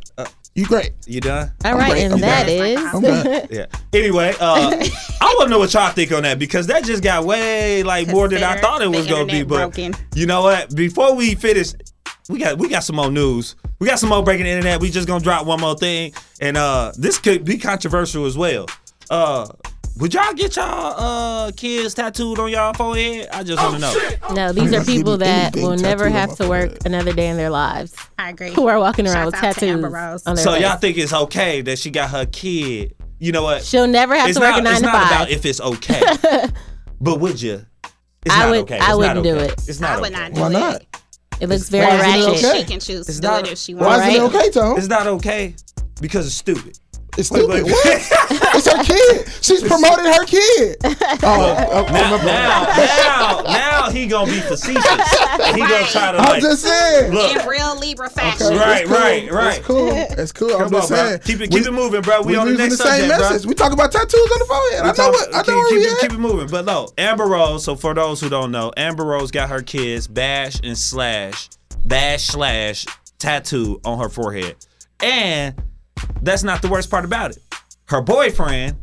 Speaker 4: You great.
Speaker 1: You done?
Speaker 6: All I'm right,
Speaker 4: great.
Speaker 6: and
Speaker 4: I'm
Speaker 6: that is. *laughs*
Speaker 1: yeah. Anyway, uh, *laughs* I want to know what y'all think on that because that just got way like more than I thought it was gonna be. But
Speaker 3: broken.
Speaker 1: you know what? Before we finish, we got we got some more news. We got some more breaking internet. We just gonna drop one more thing, and uh, this could be controversial as well. Uh, would y'all get y'all uh, kids tattooed on y'all forehead? I just want to know.
Speaker 6: No, these are people that will never have to work another day in their lives.
Speaker 3: I agree.
Speaker 6: Who are walking around with tattoos on their
Speaker 1: So y'all think it's okay that she got her kid? You know what?
Speaker 6: She'll never have to work a nine to five.
Speaker 1: It's not about if it's okay, *laughs* but would you? It's
Speaker 6: I would.
Speaker 1: Okay.
Speaker 6: I wouldn't do it.
Speaker 1: It's not.
Speaker 3: I would not do it.
Speaker 4: Why not?
Speaker 6: It looks very ratchet.
Speaker 3: She can choose to do it if she wants.
Speaker 4: Why is it okay, Tom?
Speaker 1: It's not okay because it's stupid.
Speaker 4: It's stupid.
Speaker 1: Like,
Speaker 4: what? *laughs* it's her kid. She's promoting her kid. *laughs* Oh,
Speaker 1: now, now, now, now, he gonna be facetious. He gonna try to. Like, I'm
Speaker 4: just saying.
Speaker 1: Look.
Speaker 3: In real Libra fashion.
Speaker 4: Okay,
Speaker 1: right,
Speaker 4: cool.
Speaker 1: right, right.
Speaker 4: It's cool. It's cool.
Speaker 1: Come I'm
Speaker 4: just
Speaker 1: on,
Speaker 4: saying. Bro.
Speaker 1: Keep it, keep
Speaker 4: we,
Speaker 1: it moving, bro. We,
Speaker 4: we
Speaker 1: on the next
Speaker 4: the same
Speaker 1: subject,
Speaker 4: message.
Speaker 1: Bro.
Speaker 4: We talk about tattoos on the forehead. We I know what. I know where
Speaker 1: keep,
Speaker 4: where
Speaker 1: we
Speaker 4: at.
Speaker 1: keep it moving. But no, Amber Rose. So for those who don't know, Amber Rose got her kids Bash and Slash, Bash Slash tattoo on her forehead, and that's not the worst part about it. Her boyfriend,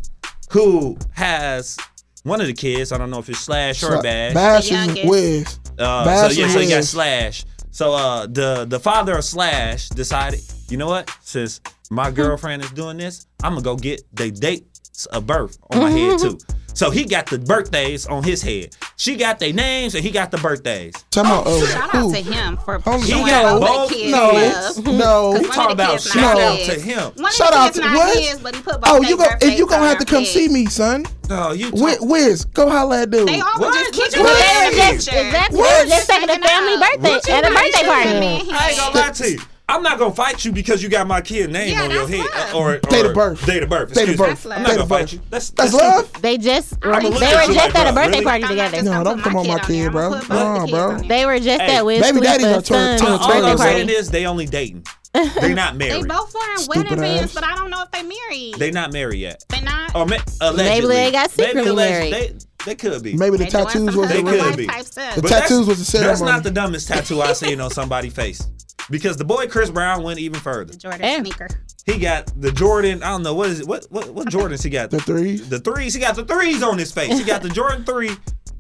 Speaker 1: who has one of the kids, I don't know if it's Slash or Bash.
Speaker 4: Bash is with.
Speaker 1: Uh,
Speaker 4: Bash
Speaker 1: so yeah, so you got Slash. So uh, the the father of Slash decided, you know what? Since my hmm. girlfriend is doing this, I'm gonna go get the date of birth on my head *laughs* too. So he got the birthdays on his head. She got their names and he got the birthdays.
Speaker 4: Tell oh, oh,
Speaker 3: shout out to him for showing
Speaker 4: he got
Speaker 3: both kids
Speaker 4: no. No,
Speaker 1: we talking about shout out to him.
Speaker 3: One
Speaker 4: shout out to what?
Speaker 3: His, but he put oh, both
Speaker 4: oh, you go
Speaker 3: and
Speaker 4: you gonna have to come
Speaker 3: head.
Speaker 4: see me, son.
Speaker 1: No, you. Talk-
Speaker 4: Wiz, go holla at dude.
Speaker 3: They all were
Speaker 1: just kicking
Speaker 3: Wiz.
Speaker 6: Exactly. Just taking a family birthday at a birthday party.
Speaker 1: I ain't gonna lie to you. I'm not gonna fight you because you got my kid name
Speaker 3: yeah,
Speaker 1: on your head
Speaker 3: love.
Speaker 1: or, or
Speaker 4: date of birth.
Speaker 1: Date of birth.
Speaker 4: Date of birth.
Speaker 1: I'm not gonna
Speaker 4: birth.
Speaker 1: fight you. That's
Speaker 4: that's,
Speaker 1: that's
Speaker 4: love.
Speaker 6: They just
Speaker 1: um,
Speaker 6: they were just at a birthday party together.
Speaker 4: No, don't come on my
Speaker 3: kid,
Speaker 4: bro.
Speaker 3: No,
Speaker 4: bro.
Speaker 6: They were just at with
Speaker 4: Baby
Speaker 6: daddy
Speaker 4: gonna turn turn
Speaker 1: All I'm saying is they only dating. They're *laughs* not married.
Speaker 3: they both wearing
Speaker 4: in
Speaker 3: wedding bands, but I don't know if they married.
Speaker 1: They not married yet.
Speaker 3: They not.
Speaker 1: Or ma- allegedly.
Speaker 6: Maybe they got secretly
Speaker 1: Maybe
Speaker 6: married.
Speaker 1: They, they could be.
Speaker 4: Maybe the
Speaker 3: they
Speaker 4: tattoos was.
Speaker 1: They could be.
Speaker 4: The tattoos was the ceremony.
Speaker 1: That's not the dumbest tattoo I've seen on somebody's face because the boy Chris Brown went even further.
Speaker 3: The Jordan and sneaker.
Speaker 1: He got the Jordan. I don't know what is it. What what what Jordans he got?
Speaker 4: The threes.
Speaker 1: The threes. He got the threes on his face. He got the Jordan three.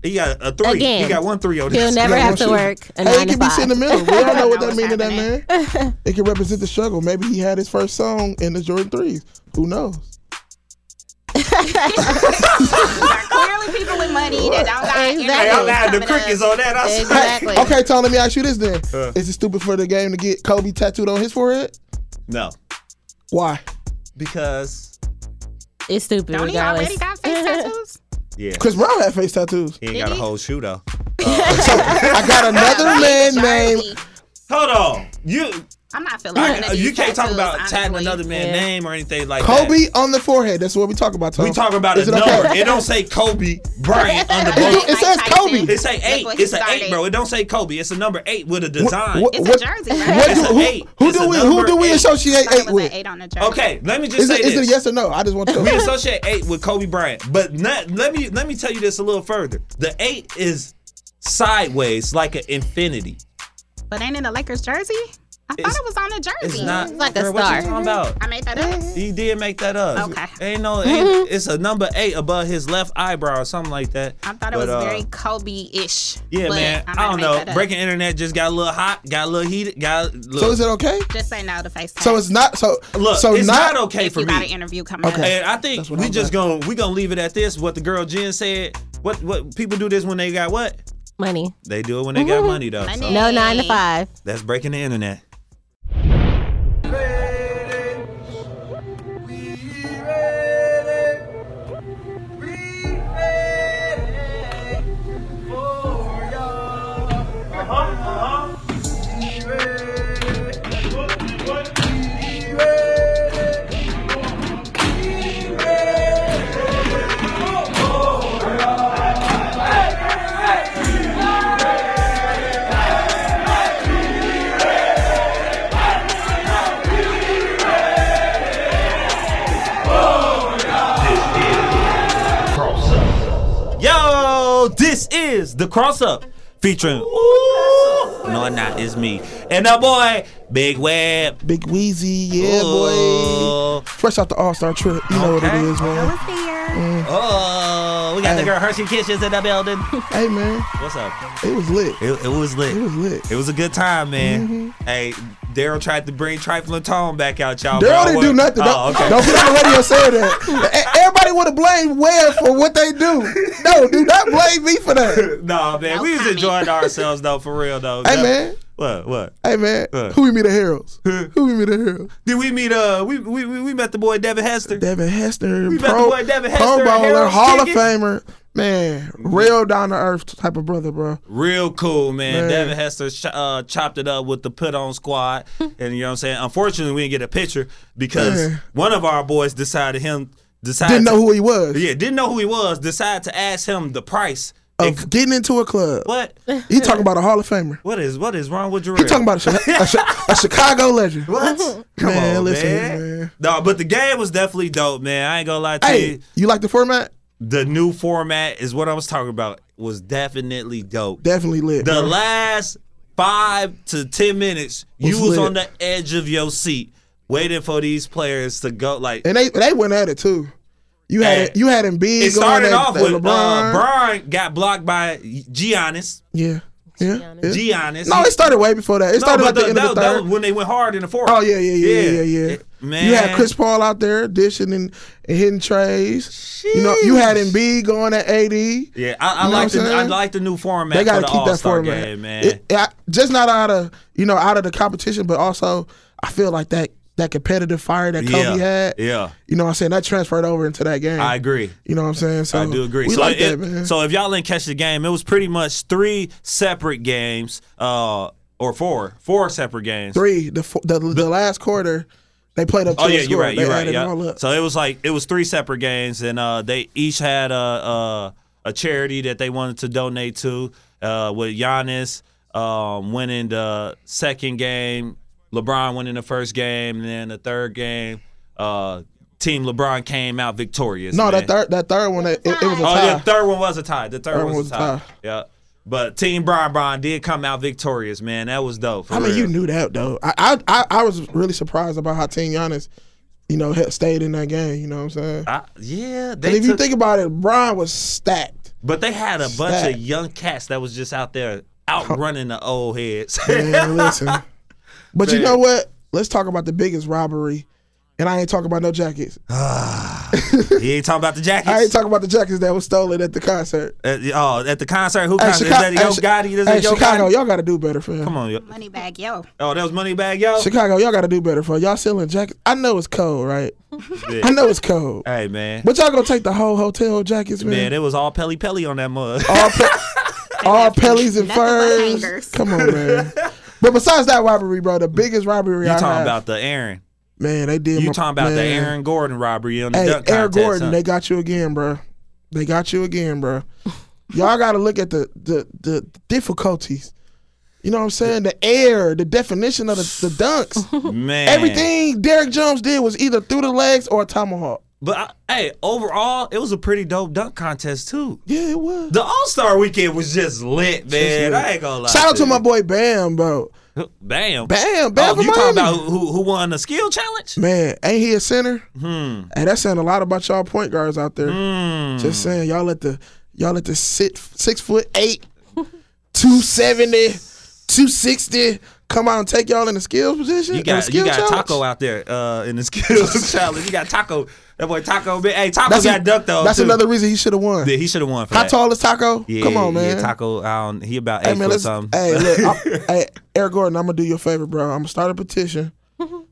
Speaker 1: He got a three.
Speaker 6: Again,
Speaker 1: he got one three on his.
Speaker 6: He'll
Speaker 4: never
Speaker 6: have to work. A
Speaker 4: hey, it can be sentimental. We don't know what that means to that man. *laughs* It can represent the struggle. Maybe he had his first song in the Jordan threes. Who knows? *laughs* *laughs*
Speaker 3: Clearly, people with money that don't got
Speaker 6: Exactly.
Speaker 1: Hey, I'm adding the
Speaker 3: coming up.
Speaker 1: crickets on that. I swear.
Speaker 6: Exactly.
Speaker 4: Okay, Tom. Let me ask you this then:
Speaker 1: Uh.
Speaker 4: Is it stupid for the game to get Kobe tattooed on his forehead?
Speaker 1: No,
Speaker 4: Why?
Speaker 1: because
Speaker 6: It's stupid.
Speaker 3: Don't he already got face tattoos?
Speaker 1: Yeah.
Speaker 4: Chris Brown had face tattoos.
Speaker 1: He ain't got a whole shoe though. *laughs*
Speaker 4: So I got another *laughs* man named.
Speaker 1: Hold on. You
Speaker 3: I'm not feeling
Speaker 1: you,
Speaker 3: none of these
Speaker 1: you can't talk
Speaker 3: tattoos,
Speaker 1: about tatting
Speaker 3: honestly.
Speaker 1: another man's
Speaker 6: Yeah.
Speaker 1: name or anything like that.
Speaker 4: Kobe on the forehead. That's what we talk about. Tom.
Speaker 1: We talking about
Speaker 4: Is
Speaker 1: a
Speaker 4: it okay?
Speaker 1: number. It don't say Kobe Bryant *laughs* on the
Speaker 4: It, it says Kobe.
Speaker 1: It say eight.
Speaker 3: what he
Speaker 1: It's an eight, bro. It don't say Kobe. It's a number eight with a design.
Speaker 4: What-
Speaker 3: It's
Speaker 4: what-
Speaker 3: a jersey,
Speaker 4: What
Speaker 3: right?
Speaker 1: It's
Speaker 4: do,
Speaker 1: a
Speaker 4: who,
Speaker 1: eight.
Speaker 4: who
Speaker 1: It's
Speaker 4: do we who do we
Speaker 1: eight.
Speaker 4: associate
Speaker 3: I
Speaker 4: eight with?
Speaker 3: eight on the jersey.
Speaker 1: Okay, let me just
Speaker 4: Is
Speaker 1: say
Speaker 4: it, is
Speaker 1: this.
Speaker 4: it yes or no? I just want to.
Speaker 1: we *laughs* associate eight with Kobe Bryant, but not, let me let me tell you this a little further. The eight is sideways, like an infinity.
Speaker 3: But ain't it a Lakers jersey? I thought it was on the jersey.
Speaker 1: It's not
Speaker 6: It's like a
Speaker 1: girl, What
Speaker 6: star.
Speaker 1: you talking about?
Speaker 3: I made that up.
Speaker 1: He did make that up.
Speaker 3: Okay.
Speaker 1: Ain't no. *laughs* Ain't, it's a number eight above his left eyebrow or something like that.
Speaker 3: I thought it was
Speaker 1: uh,
Speaker 3: very Kobe-ish.
Speaker 1: Yeah,
Speaker 3: but
Speaker 1: man.
Speaker 3: I,
Speaker 1: I, don't know.
Speaker 3: made that up.
Speaker 1: Breaking internet just got a little hot, got a little heated, got. Look,
Speaker 4: So is it okay?
Speaker 3: Just say no to FaceTime.
Speaker 4: So it's not. So
Speaker 1: Look,
Speaker 4: so
Speaker 1: it's
Speaker 4: not,
Speaker 1: not, okay
Speaker 3: if
Speaker 1: for
Speaker 3: you
Speaker 1: me.
Speaker 3: got an interview coming up.
Speaker 4: Okay.
Speaker 1: And I think we
Speaker 4: I'm
Speaker 1: just gonna we gonna leave it at this. What the girl Jen said. What what people do this when they got what?
Speaker 6: Money.
Speaker 1: They do it when they got money though.
Speaker 3: Money.
Speaker 1: So
Speaker 6: No nine to five.
Speaker 1: that's breaking the internet. Is the cross up featuring. Ooh, no, not it's me and that boy Big Web.
Speaker 4: Big Wheezy, yeah, boy. Fresh out the All Star trip. You know what it is,
Speaker 1: Okay.
Speaker 4: is, man.
Speaker 1: Oh, we got the girl Hershey Kisses in the building. *laughs*
Speaker 4: Hey, man.
Speaker 1: What's up?
Speaker 4: It was lit.
Speaker 1: It, it was lit.
Speaker 4: It was lit.
Speaker 1: It was a good time, man. Mm-hmm. Hey, Daryl tried to bring Trifling Tone back out, y'all.
Speaker 4: Daryl didn't do nothing.
Speaker 1: Oh,
Speaker 4: Don't,
Speaker 1: okay.
Speaker 4: don't get on the radio saying that. *laughs* Everybody would have blamed Webb for what they do. No, do not blame me for that. *laughs*
Speaker 1: no, man,
Speaker 3: No
Speaker 1: we was enjoying ourselves though, for real though.
Speaker 4: Hey,
Speaker 1: Yeah.
Speaker 4: man.
Speaker 1: What? What?
Speaker 4: Hey, man.
Speaker 1: What?
Speaker 4: Who we meet at Harold's? Who we meet at Harold's?
Speaker 1: Did we meet? Uh, we we we we met the boy Devin Hester.
Speaker 4: Devin Hester,
Speaker 1: We met
Speaker 4: pro,
Speaker 1: the boy Devin
Speaker 4: pro
Speaker 1: Hester at
Speaker 4: bowler, Hall of Famer. Man, real down to earth type of brother, bro.
Speaker 1: Real cool, man.
Speaker 4: Man.
Speaker 1: Devin Hester uh, chopped it up with the put on squad, *laughs* and you know what I'm saying. Unfortunately, we didn't get a picture because
Speaker 4: Man.
Speaker 1: one of our boys decided him decided
Speaker 4: Didn't
Speaker 1: to-
Speaker 4: know who he was.
Speaker 1: Yeah, didn't know who he was. Decided to ask him the price.
Speaker 4: Of getting into a club.
Speaker 1: What?
Speaker 4: He talking about a Hall of Famer.
Speaker 1: What is what is wrong with Jarrell?
Speaker 4: He talking about a, a, a Chicago legend.
Speaker 1: what? *laughs* Come
Speaker 4: Man,
Speaker 1: on,
Speaker 4: listen,
Speaker 1: man.
Speaker 4: man.
Speaker 1: No, but the game was definitely dope, man. I ain't gonna lie to
Speaker 4: Hey,
Speaker 1: you.
Speaker 4: you like the format?
Speaker 1: The new format is what I was talking about. Was definitely dope.
Speaker 4: Definitely lit.
Speaker 1: The
Speaker 4: bro.
Speaker 1: last five to ten minutes, you
Speaker 4: Was
Speaker 1: was
Speaker 4: lit.
Speaker 1: on the edge of your seat, waiting for these players to go. Like
Speaker 4: and they they went at it too. You had
Speaker 1: Hey,
Speaker 4: it, you had him big.
Speaker 1: it started
Speaker 4: going
Speaker 1: off
Speaker 4: at
Speaker 1: with
Speaker 4: LeBron.
Speaker 1: uh, Brian got blocked by Giannis.
Speaker 4: Yeah, yeah. yeah.
Speaker 1: Giannis.
Speaker 4: No, it started way before that. It
Speaker 1: No,
Speaker 4: started
Speaker 1: but
Speaker 4: at the, end
Speaker 1: that,
Speaker 4: of the
Speaker 1: that
Speaker 4: third.
Speaker 1: was when they went hard in the fourth.
Speaker 4: Oh yeah, yeah, yeah, yeah, yeah. yeah.
Speaker 1: Man,
Speaker 4: You had Chris Paul out there dishing and, and hitting treys. You know, you had Embiid going at AD.
Speaker 1: Yeah, I, I like
Speaker 4: what
Speaker 1: the
Speaker 4: I'm
Speaker 1: I like the new format.
Speaker 4: They got to
Speaker 1: the
Speaker 4: keep that
Speaker 1: All-Star
Speaker 4: format,
Speaker 1: game, man.
Speaker 4: It- I- just not out of you know out of the competition, but also I feel like that that competitive fire that Kobe
Speaker 1: yeah,
Speaker 4: had.
Speaker 1: yeah,
Speaker 4: You know what I'm saying? That transferred over into that game.
Speaker 1: I agree.
Speaker 4: You know what I'm saying? So
Speaker 1: I do agree.
Speaker 4: We
Speaker 1: so,
Speaker 4: like
Speaker 1: it-
Speaker 4: that, man.
Speaker 1: so if y'all didn't catch the game, it was pretty much three separate games, uh, or four, four separate games.
Speaker 4: Three. The, fo- the the last quarter, they played up. To
Speaker 1: Oh
Speaker 4: the
Speaker 1: yeah, you're right. You're right. Yeah. So it was like it was three separate games, and uh, they each had a, a a charity that they wanted to donate to. Uh, with Giannis um, winning the second game, LeBron winning the first game, and then the third game, uh, Team LeBron came out victorious.
Speaker 4: No,
Speaker 1: man.
Speaker 4: that third that third one, it, it was a
Speaker 1: Oh
Speaker 4: tie.
Speaker 1: Oh, yeah, third one was a tie. The third,
Speaker 4: Third
Speaker 1: one was, a tie. Yeah. But Team Brian Brian did come out victorious, man. That was dope.
Speaker 4: I mean,
Speaker 1: real.
Speaker 4: you knew that though. I, I I was really surprised about how Team Giannis, you know, stayed in that game. You know what I'm saying?
Speaker 1: I, yeah,
Speaker 4: And
Speaker 1: they
Speaker 4: if you think about it, Brian was stacked.
Speaker 1: But they had a bunch of young cats that was just out there outrunning the old heads.
Speaker 4: Man, listen. *laughs* But you know what? Let's talk about the biggest robbery And I ain't talking about no jackets.
Speaker 1: he ain't talking about the jackets. *laughs*
Speaker 4: I ain't talking about the jackets that was stolen at the concert.
Speaker 1: Uh, oh, at the concert, who
Speaker 4: Hey,
Speaker 1: concert?
Speaker 4: Chicago-
Speaker 1: is that Yo
Speaker 4: hey, Chi-
Speaker 1: Gotti? Is
Speaker 4: hey,
Speaker 1: Yo
Speaker 4: Chicago,
Speaker 1: Gotti?
Speaker 4: y'all got to do better for him.
Speaker 1: Come on, yo.
Speaker 3: Money bag, yo.
Speaker 1: Oh, that was money bag, Yo.
Speaker 4: Chicago, y'all got to do better for y'all selling jackets. I know it's cold, right? *laughs*
Speaker 1: Yeah.
Speaker 4: I know it's cold.
Speaker 1: Hey man,
Speaker 4: But y'all gonna take the whole hotel jackets, man.
Speaker 1: man, it was all Pelle Pelle on that mud.
Speaker 4: all pe- *laughs* all pellies and furs. Come on, man. But besides that robbery, bro, the biggest robbery
Speaker 1: You
Speaker 4: I
Speaker 1: talking
Speaker 4: have,
Speaker 1: about the Aaron?
Speaker 4: man, they did.
Speaker 1: You
Speaker 4: my-
Speaker 1: talking about the. Aaron Gordon robbery on the
Speaker 4: Hey,
Speaker 1: dunk
Speaker 4: Aaron
Speaker 1: contest?
Speaker 4: Gordon,
Speaker 1: huh?
Speaker 4: they got you again, bro. They got you again, bro. Y'all got to look at the, the the difficulties. You know what I'm saying? The air, the definition of the, the dunks. *laughs*
Speaker 1: man,
Speaker 4: Everything Derrick Jones did was either through the legs or a tomahawk.
Speaker 1: But I, hey, overall, it was a pretty dope dunk contest too.
Speaker 4: Yeah, it was.
Speaker 1: The All Star Weekend was just lit, man.
Speaker 4: lit.
Speaker 1: I ain't gonna lie.
Speaker 4: Shout out to
Speaker 1: you.
Speaker 4: my boy Bam, bro.
Speaker 1: Bam,
Speaker 4: Bam, Bam
Speaker 1: Oh, you talking about who who won the skill challenge?
Speaker 4: Man, ain't he a center?
Speaker 1: Hmm.
Speaker 4: Hey, that's saying a lot about y'all point guards out there.
Speaker 1: Hmm.
Speaker 4: Just saying, y'all let the y'all let the sit six foot eight, *laughs* 270, 260 come out and take y'all in the skills position.
Speaker 1: You got you got
Speaker 4: challenge?
Speaker 1: Taco out there uh, in the *laughs* skills challenge. You got Taco. That boy Tacko. Hey, Tacko
Speaker 4: That's,
Speaker 1: got
Speaker 4: a-
Speaker 1: ducked though.
Speaker 4: that's
Speaker 1: too.
Speaker 4: another reason he should have won.
Speaker 1: Yeah, he should have won for
Speaker 4: How
Speaker 1: that.
Speaker 4: tall is Tacko?
Speaker 1: Yeah,
Speaker 4: Come on, man.
Speaker 1: Yeah, Tacko. Um, he about eight
Speaker 4: Hey man,
Speaker 1: foot
Speaker 4: let's.
Speaker 1: something.
Speaker 4: Hey, look, I'm, *laughs* hey, Aaron Gordon, I'm gonna do you a favor, bro. I'm gonna start a petition.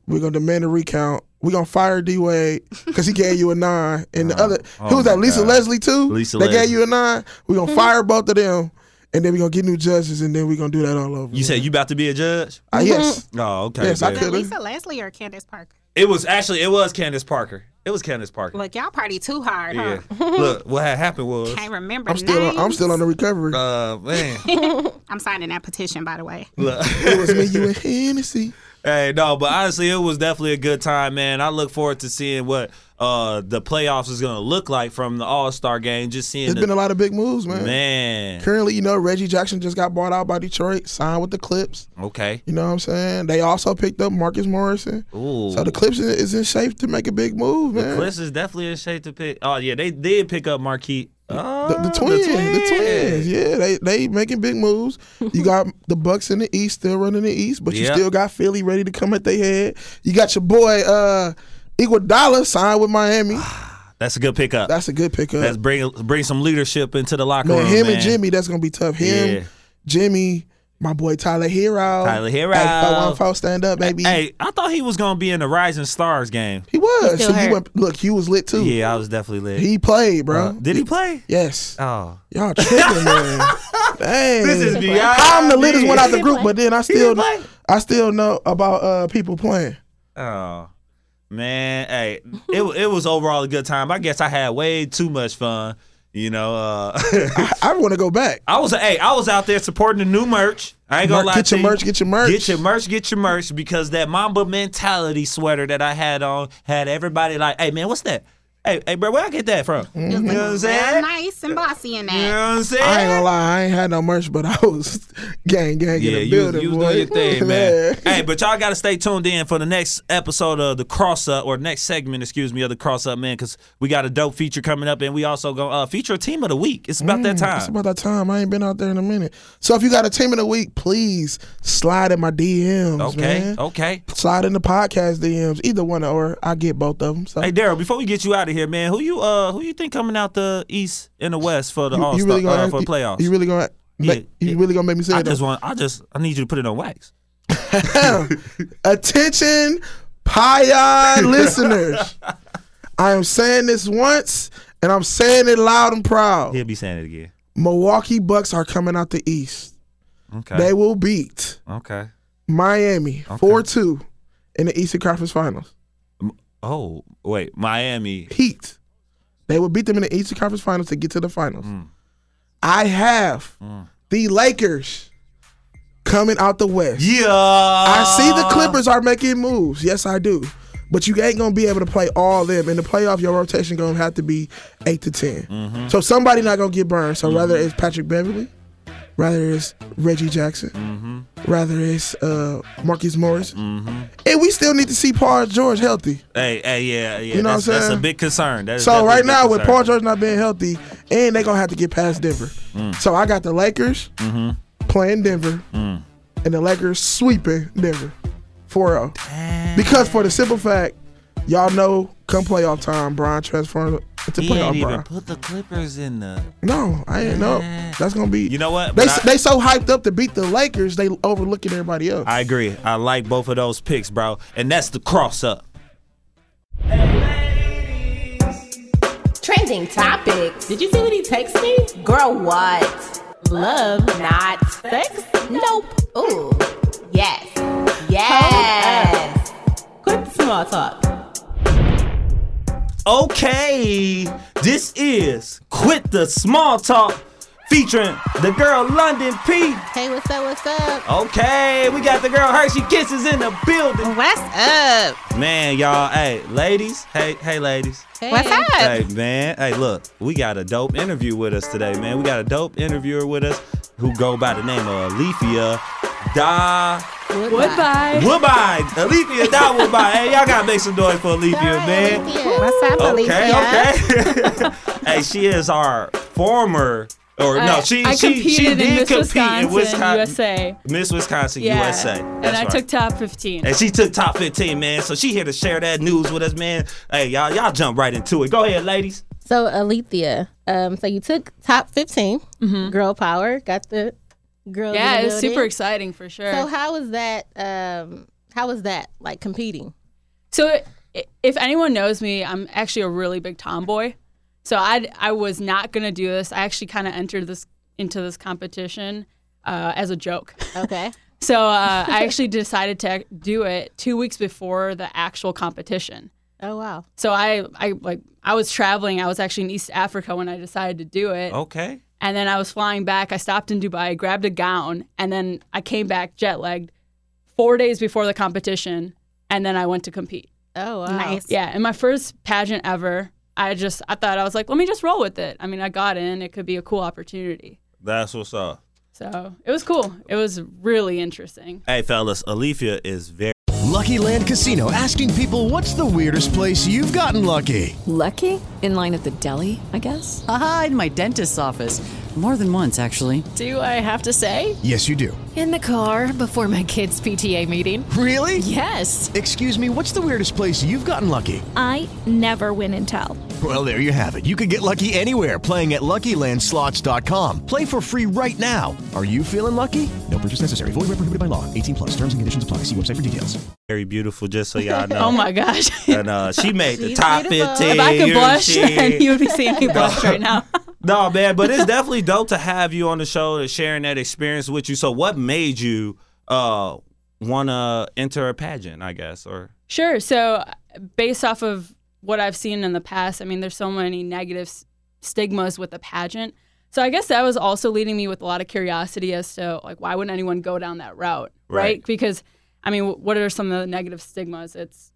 Speaker 4: We're gonna demand a recount. We're gonna fire D Wade because he gave you a nine, and the other
Speaker 1: oh
Speaker 4: who was that? Lisa
Speaker 1: God.
Speaker 4: Leslie too.
Speaker 1: Lisa
Speaker 4: they
Speaker 1: Leslie.
Speaker 4: gave you a nine. We're gonna fire both of them, and then we're gonna get new judges, and then we're gonna do that all over.
Speaker 1: you said you about to be a judge?
Speaker 4: Ah, yes.
Speaker 1: Oh, okay.
Speaker 4: Yes, I
Speaker 1: good.
Speaker 3: Was
Speaker 4: could've.
Speaker 3: Lisa Leslie or Candace Parker?
Speaker 1: It was actually it was Candace Parker. It was Candace Parker.
Speaker 3: Look, y'all party too hard,
Speaker 1: Yeah.
Speaker 3: huh? *laughs*
Speaker 1: Look, what had happened was.
Speaker 3: Can't remember
Speaker 4: I'm still. On, I'm still on the recovery.
Speaker 1: Uh, man. *laughs*
Speaker 3: I'm signing that petition, by the way.
Speaker 1: Look.
Speaker 4: it was me, you, *laughs* and Hennessy.
Speaker 1: Hey, no, but honestly, it was definitely a good time, man. I look forward to seeing what uh the playoffs is gonna look like from the All Star game. Just seeing
Speaker 4: There's
Speaker 1: the,
Speaker 4: been a lot of big moves, man.
Speaker 1: man.
Speaker 4: Currently, you know, Reggie Jackson just got bought out by Detroit, signed with the Clips.
Speaker 1: Okay.
Speaker 4: You know what I'm saying? They also picked up Marcus Morrison.
Speaker 1: Ooh.
Speaker 4: So the Clips is- is in shape to make a big move, man.
Speaker 1: The Clips is definitely in shape to pick. Oh yeah, they did pick up Marquise. Oh,
Speaker 4: The, the twins, the twins, yeah, they they making big moves. You got *laughs* the Bucks in the East still running the East, but you
Speaker 1: Yep.
Speaker 4: still got Philly ready to come at their head. You got your boy uh Iguodala signed with Miami.
Speaker 1: That's a good pickup.
Speaker 4: That's a good pickup.
Speaker 1: That's bring bring some leadership into the locker
Speaker 4: man,
Speaker 1: room.
Speaker 4: him
Speaker 1: man.
Speaker 4: and Jimmy, that's gonna be tough. Him,
Speaker 1: Yeah.
Speaker 4: Jimmy, my boy Tyler Herro.
Speaker 1: Tyler Herro.
Speaker 4: Hey, 414 stand up, baby.
Speaker 1: Hey, I thought he was gonna be in the Rising Stars game.
Speaker 4: He was.
Speaker 6: still
Speaker 4: so you
Speaker 6: hurt.
Speaker 4: went look, he was lit too.
Speaker 1: Yeah, I was definitely lit.
Speaker 4: He played, bro.
Speaker 1: Uh, did he play?
Speaker 4: Yes.
Speaker 1: Oh,
Speaker 4: Y'all tripping, man. *laughs* Dang.
Speaker 1: this is beyond.
Speaker 4: I'm the littest one out the group,
Speaker 6: play.
Speaker 4: but then I still? I still know about uh people playing.
Speaker 1: Oh man, hey, it it was overall a good time. I guess I had way too much fun. You know, uh,
Speaker 4: I, I want to go back. *laughs*
Speaker 1: I was hey, I was out there supporting the new merch. I ain't gonna
Speaker 4: Mer-
Speaker 1: lie
Speaker 4: get your
Speaker 1: you.
Speaker 4: merch, get your merch.
Speaker 1: Get your merch, get your merch, because that Mamba mentality sweater that I had on had everybody like, hey man, what's that? Hey, hey, bro, where I get that from? You know what I'm saying?
Speaker 3: nice and bossy in that.
Speaker 1: You know what I'm saying?
Speaker 4: I ain't gonna lie, I ain't had no merch, but I was *laughs* gang gang
Speaker 1: Yeah,
Speaker 4: in the
Speaker 1: you,
Speaker 4: building,
Speaker 1: you was
Speaker 4: boy.
Speaker 1: doing your thing, *laughs* man. hey, but y'all got to stay tuned in for the next episode of the cross up or next segment, excuse me, of the cross up, man, because we got a dope feature coming up, and we also gonna uh, feature a team of the week. It's about that
Speaker 4: Mm,
Speaker 1: time.
Speaker 4: It's about that time. I ain't been out there in a minute. So if you got a team of the week, please slide in my DMs.
Speaker 1: okay,
Speaker 4: man.
Speaker 1: okay.
Speaker 4: Slide in the podcast DMs, either one or I get both of them. So
Speaker 1: Hey, Daryl, before we get you out of here, man, who you uh who you think coming out the East and the West for the
Speaker 4: you,
Speaker 1: All
Speaker 4: you
Speaker 1: Star
Speaker 4: really gonna
Speaker 1: uh, for the playoffs?
Speaker 4: You really gonna make,
Speaker 1: Yeah,
Speaker 4: you really gonna make me say
Speaker 1: I
Speaker 4: it? though?
Speaker 1: just want, I just, I need you to put it on wax. *laughs*
Speaker 4: Attention, Pion listeners. *laughs* I am saying this once, and I'm saying it loud and proud.
Speaker 1: He'll be saying it again.
Speaker 4: Milwaukee Bucks are coming out the East.
Speaker 1: Okay.
Speaker 4: They will beat
Speaker 1: okay.
Speaker 4: Miami
Speaker 1: Okay.
Speaker 4: 4 2 in the Eastern Conference Finals.
Speaker 1: Oh wait, Miami.
Speaker 4: Heat. They will beat them in the Eastern Conference Finals to get to the finals.
Speaker 1: Mm.
Speaker 4: I have the Lakers coming out the West.
Speaker 1: Yeah.
Speaker 4: I see the Clippers are making moves. Yes, I do. But you ain't gonna be able to play all them in the playoff. Your rotation gonna have to be eight to 10
Speaker 1: Mm-hmm.
Speaker 4: So somebody not gonna get burned. So rather it's Patrick Beverley, rather it's Reggie Jackson,
Speaker 1: Mm-hmm.
Speaker 4: rather it's uh, Marcus Morris, and we still need to see Paul George healthy.
Speaker 1: Hey, hey, yeah, yeah.
Speaker 4: You know what I'm saying?
Speaker 1: that's a big concern. That is
Speaker 4: So right now with. Paul George not being healthy, and they're gonna have to get past Denver.
Speaker 1: Mm.
Speaker 4: So I got the Lakers
Speaker 1: Mm-hmm.
Speaker 4: playing Denver,
Speaker 1: Mm.
Speaker 4: and the Lakers sweeping Denver 4-0. Because for the simple fact, y'all know, come playoff time, Brian transform into
Speaker 1: He
Speaker 4: playoff
Speaker 1: ain't even
Speaker 4: Brian.
Speaker 1: put the Clippers in the.
Speaker 4: No, I ain't know. That's gonna be.
Speaker 1: You know what?
Speaker 4: They
Speaker 1: I-
Speaker 4: they so hyped up to beat the Lakers, they overlooking everybody else.
Speaker 1: I agree. I like both of those picks, bro. And that's the cross up.
Speaker 12: Trending topics. Did you see what he texted me? Girl, what? Love, not sex? Nope. Ooh. Yes. Yes. Quit the small talk.
Speaker 1: Okay, this is Quit the Small Talk featuring the girl London P.
Speaker 6: Hey, what's up? What's up?
Speaker 1: Okay, we got the girl Hershey Kisses in the building.
Speaker 3: What's up?
Speaker 1: Man, y'all, hey, ladies, hey, hey, ladies.
Speaker 3: What's up?
Speaker 1: Hey, man, hey, look, we got a dope interview with us today, man. We got a dope interviewer with us who go by the name of Alethea Da
Speaker 13: Goodbye.
Speaker 1: Woodbine. Alethea Da Woodbine. Hey, y'all gotta make some noise for Alethea, man.
Speaker 3: What's up,
Speaker 1: Okay, okay. *laughs* hey, she is our former, or no,
Speaker 13: I-
Speaker 1: she
Speaker 13: I
Speaker 1: she
Speaker 13: competed
Speaker 1: she
Speaker 13: in
Speaker 1: did
Speaker 13: Miss
Speaker 1: compete in
Speaker 13: Wisconsin,
Speaker 1: Wisconsin,
Speaker 13: USA.
Speaker 1: Miss Wisconsin,
Speaker 13: Yeah.
Speaker 1: USA.
Speaker 13: and I
Speaker 1: right.
Speaker 13: took top 15.
Speaker 1: And she took top 15, man. So she here to share that news with us, man. Hey, y'all, y'all jump right into it. Go ahead, ladies.
Speaker 6: So Alethea, um, so you took top 15, girl power, got the girl.
Speaker 13: Mm-hmm. yeah, it's super exciting for sure.
Speaker 6: So how was that? Um, how was that like competing?
Speaker 13: So if anyone knows me, I'm actually a really big tomboy. So I I was not gonna do this. I actually kind of entered this into this competition uh, as a joke.
Speaker 6: Okay. *laughs*
Speaker 13: so uh, I actually *laughs* decided to do it two weeks before the actual competition.
Speaker 6: Oh wow.
Speaker 13: So I I like I was traveling. I was actually in East Africa when I decided to do it.
Speaker 1: Okay.
Speaker 13: And then I was flying back. I stopped in Dubai, grabbed a gown, and then I came back jet lagged four days before the competition. And then I went to compete.
Speaker 6: Oh wow.
Speaker 3: Nice.
Speaker 13: Yeah, and my first pageant ever. I just I thought I was like, let me just roll with it. I mean, I got in. It could be a cool opportunity.
Speaker 1: That's what's up.
Speaker 13: So it was cool. It was really interesting.
Speaker 1: Hey, fellas, Alethea is very.
Speaker 14: Lucky Land Casino asking people what's the weirdest place you've gotten lucky?
Speaker 15: Lucky? In line at the deli, I guess?
Speaker 16: Aha, in my dentist's office. More than once, actually.
Speaker 15: Do I have to say?
Speaker 14: Yes, you do.
Speaker 15: In the car before my kids' PTA meeting.
Speaker 14: Really?
Speaker 15: Yes.
Speaker 14: Excuse me, what's the weirdest place you've gotten lucky?
Speaker 17: I never win and tell.
Speaker 14: Well, there you have it. You can get lucky anywhere playing at LuckyLandSlots.com. Play for free right now. Are you feeling lucky? No purchase necessary. Void where prohibited by law. 18 plus. Terms and conditions apply. See website for details.
Speaker 1: Very beautiful, just so y'all *laughs* know.
Speaker 13: Oh my gosh.
Speaker 1: And uh, she made the
Speaker 13: She's
Speaker 1: top
Speaker 13: beautiful.
Speaker 1: 15.
Speaker 13: If I could blush, then you would be seeing me *laughs* blush right now. *laughs*
Speaker 1: no, man, but it's definitely dope to have you on the show and sharing that experience with you. So, what made you uh want to enter a pageant? I guess, or
Speaker 13: Sure. So, based off of what I've seen in the past, I mean, there's so many negative s- stigmas with the pageant. So, I guess that was also leading me with a lot of curiosity as to like why wouldn't anyone go down that route, right?
Speaker 1: Right.
Speaker 13: Because, I mean, what are some of the negative stigmas? It's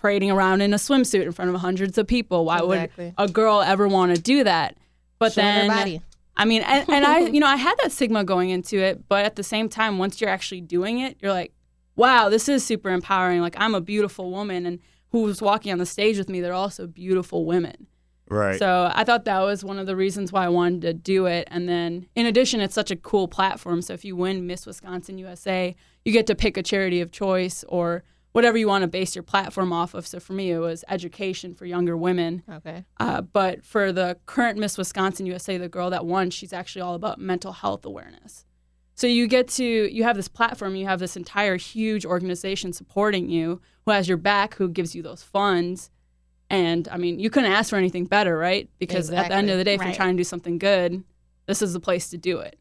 Speaker 13: parading around in a swimsuit in front of hundreds of people. Why
Speaker 6: Exactly.
Speaker 13: would a girl ever want to do that? But
Speaker 6: Showing her
Speaker 13: then. I mean, and, and I, *laughs* you know, I had that stigma going into it, but at the same time, once you're actually doing it, you're like, wow, this is super empowering. Like I'm a beautiful woman, and who's walking on the stage with me, they're also beautiful women.
Speaker 1: right?
Speaker 13: So I thought that was one of the reasons why I wanted to do it. And then, in addition, it's such a cool platform. So if you win Miss Wisconsin USA, you get to pick a charity of choice or whatever you want to base your platform off of. So for me, it was education for younger women.
Speaker 6: Okay.
Speaker 13: Uh, but for the current Miss Wisconsin USA, the girl that won, she's actually all about mental health awareness. So you get to you have this platform, you have this entire huge organization supporting you, who has your back, who gives you those funds. And I mean, you couldn't ask for anything better, right? Because at the end of the day, if you're trying to do something good, this is the place to do it.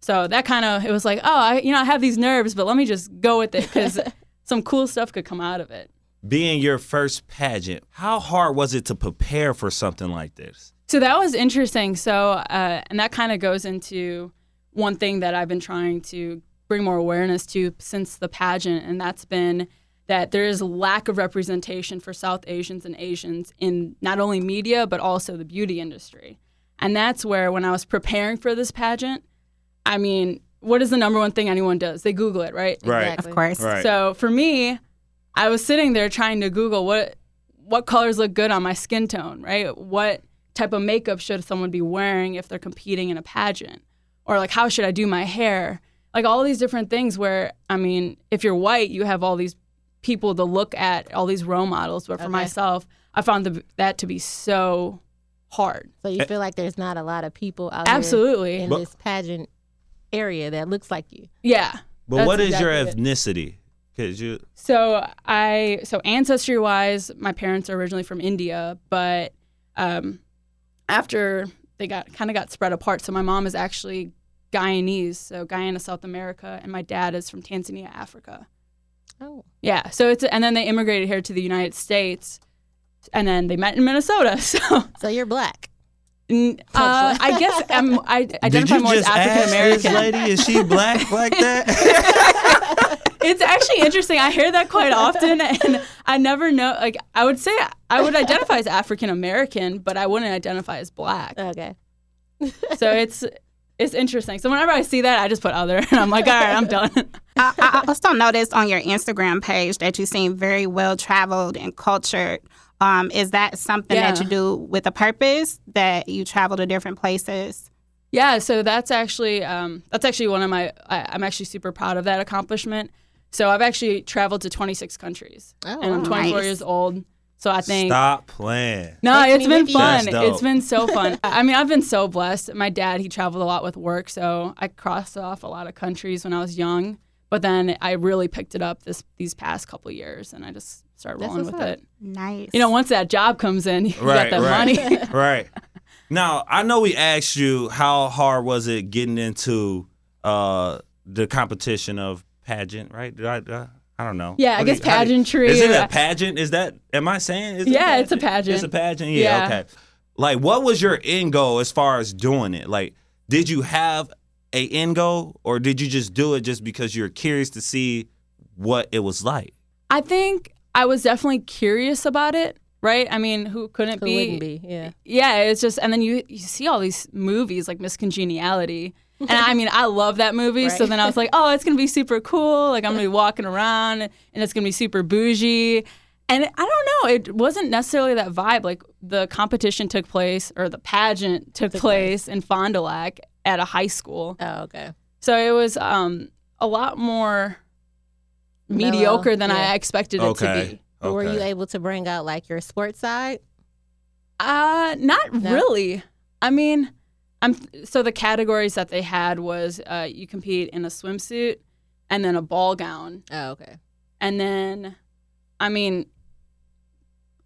Speaker 13: So that kind of it was like, oh, I you know I have these nerves, but let me just go with it because *laughs* some cool stuff could come out of it.
Speaker 1: Being your first pageant, how hard was it to prepare for something like this?
Speaker 13: So that was interesting. So, uh, and that kind of goes into one thing that I've been trying to bring more awareness to since the pageant, and that's been that there is a lack of representation for South Asians and Asians in not only media, but also the beauty industry. And that's where, when I was preparing for this pageant, I mean, what is the number one thing anyone does? They Google it, right?
Speaker 1: Right.
Speaker 3: Of course.
Speaker 1: Right.
Speaker 13: So for me, I was sitting there trying to Google what what colors look good on my skin tone, right? What type of makeup should someone be wearing if they're competing in a pageant? Or like how should I do my hair? Like all these different things where I mean, if you're white, you have all these people to look at all these role models, but for
Speaker 6: Okay.
Speaker 13: myself, I found the, that to be so hard.
Speaker 6: So you eh. feel like there's not a lot of people out
Speaker 13: Absolutely.
Speaker 6: here in
Speaker 13: But-
Speaker 6: this pageant area that looks like you.
Speaker 13: Yeah.
Speaker 1: But
Speaker 13: that's
Speaker 1: what is your
Speaker 13: exactly it.
Speaker 1: ethnicity? Cause you
Speaker 13: So I so ancestry wise, my parents are originally from India, but um, after they got kind of got spread apart, so my mom is actually Guyanese, so Guyana, South America, and my dad is from Tanzania, Africa.
Speaker 6: Oh.
Speaker 13: Yeah. So it's and then they immigrated here to the United States, and then they met in Minnesota. *laughs* So
Speaker 6: So you're black.
Speaker 13: N- uh, I guess I'm, I *laughs* identify
Speaker 1: you
Speaker 13: more as African American.
Speaker 1: lady? Is she black like *laughs* that?
Speaker 13: it's actually interesting. I hear that quite often, and I never know. Like, I would say I would identify as African American, but I wouldn't identify as black.
Speaker 6: Okay.
Speaker 13: So it's it's interesting. So whenever I see that, I just put other, and I'm like, all right, I'm done. *laughs*
Speaker 3: I, I also noticed on your Instagram page that you seem very well traveled and cultured. Um, is that something that you do with a purpose? That you travel to different places?
Speaker 13: Yeah, so that's actually um, that's actually one of my. I, I'm actually super proud of that accomplishment. So I've actually traveled to 26 countries,
Speaker 6: Oh,
Speaker 13: and I'm 24
Speaker 3: Nice.
Speaker 13: years old. So I think
Speaker 1: Stop playing.
Speaker 13: No,
Speaker 6: Take
Speaker 13: it's
Speaker 6: me
Speaker 13: been fun. It's been so *laughs* fun. I mean, I've been so blessed. My dad, he traveled a lot with work, so I crossed off a lot of countries when I was young. But then I really picked it up this these past couple years, and I just started
Speaker 6: That's
Speaker 13: rolling with
Speaker 6: up.
Speaker 13: it.
Speaker 3: Nice.
Speaker 13: You know, once that job comes in, *laughs* you
Speaker 1: right,
Speaker 13: got that
Speaker 1: right,
Speaker 13: money. *laughs* *laughs*
Speaker 1: right. Now I know we asked you how hard was it getting into uh, the competition of pageant, right? Did I, did I, I don't know.
Speaker 13: Yeah, I
Speaker 1: What do
Speaker 13: guess
Speaker 1: you- how do you-
Speaker 13: pageantry.
Speaker 1: Is it a pageant? Is that? Am I saying? Is it
Speaker 13: Yeah, it's a pageant.
Speaker 1: It's a pageant. Yeah,
Speaker 13: Yeah.
Speaker 1: Okay. Like, what was your end goal as far as doing it? Like, did you have a end goal, or did you just do it just because you're curious to see what it was like?
Speaker 13: I think I was definitely curious about it. Right? I mean, who couldn't
Speaker 6: Who
Speaker 13: be?
Speaker 6: wouldn't be? Yeah.
Speaker 13: Yeah, it's just, and then you you see all these movies like Miss Congeniality, and I mean, I love that movie. So then I was like, oh, it's gonna be super cool. Like I'm gonna be walking around, and it's gonna be super bougie. And I don't know, it wasn't necessarily that vibe. Like the competition took place, or the pageant took, place, in Fond du Lac at a high school.
Speaker 6: Oh, okay.
Speaker 13: So it was um, a lot more mediocre than
Speaker 6: yeah.
Speaker 13: I expected it to be.
Speaker 6: But were you able to bring out like your sports side?
Speaker 13: Uh, not
Speaker 6: No?
Speaker 13: really. I mean, I'm so the categories that they had was uh, you compete in a swimsuit and then a ball gown,
Speaker 6: Oh, okay.
Speaker 13: and then, I mean,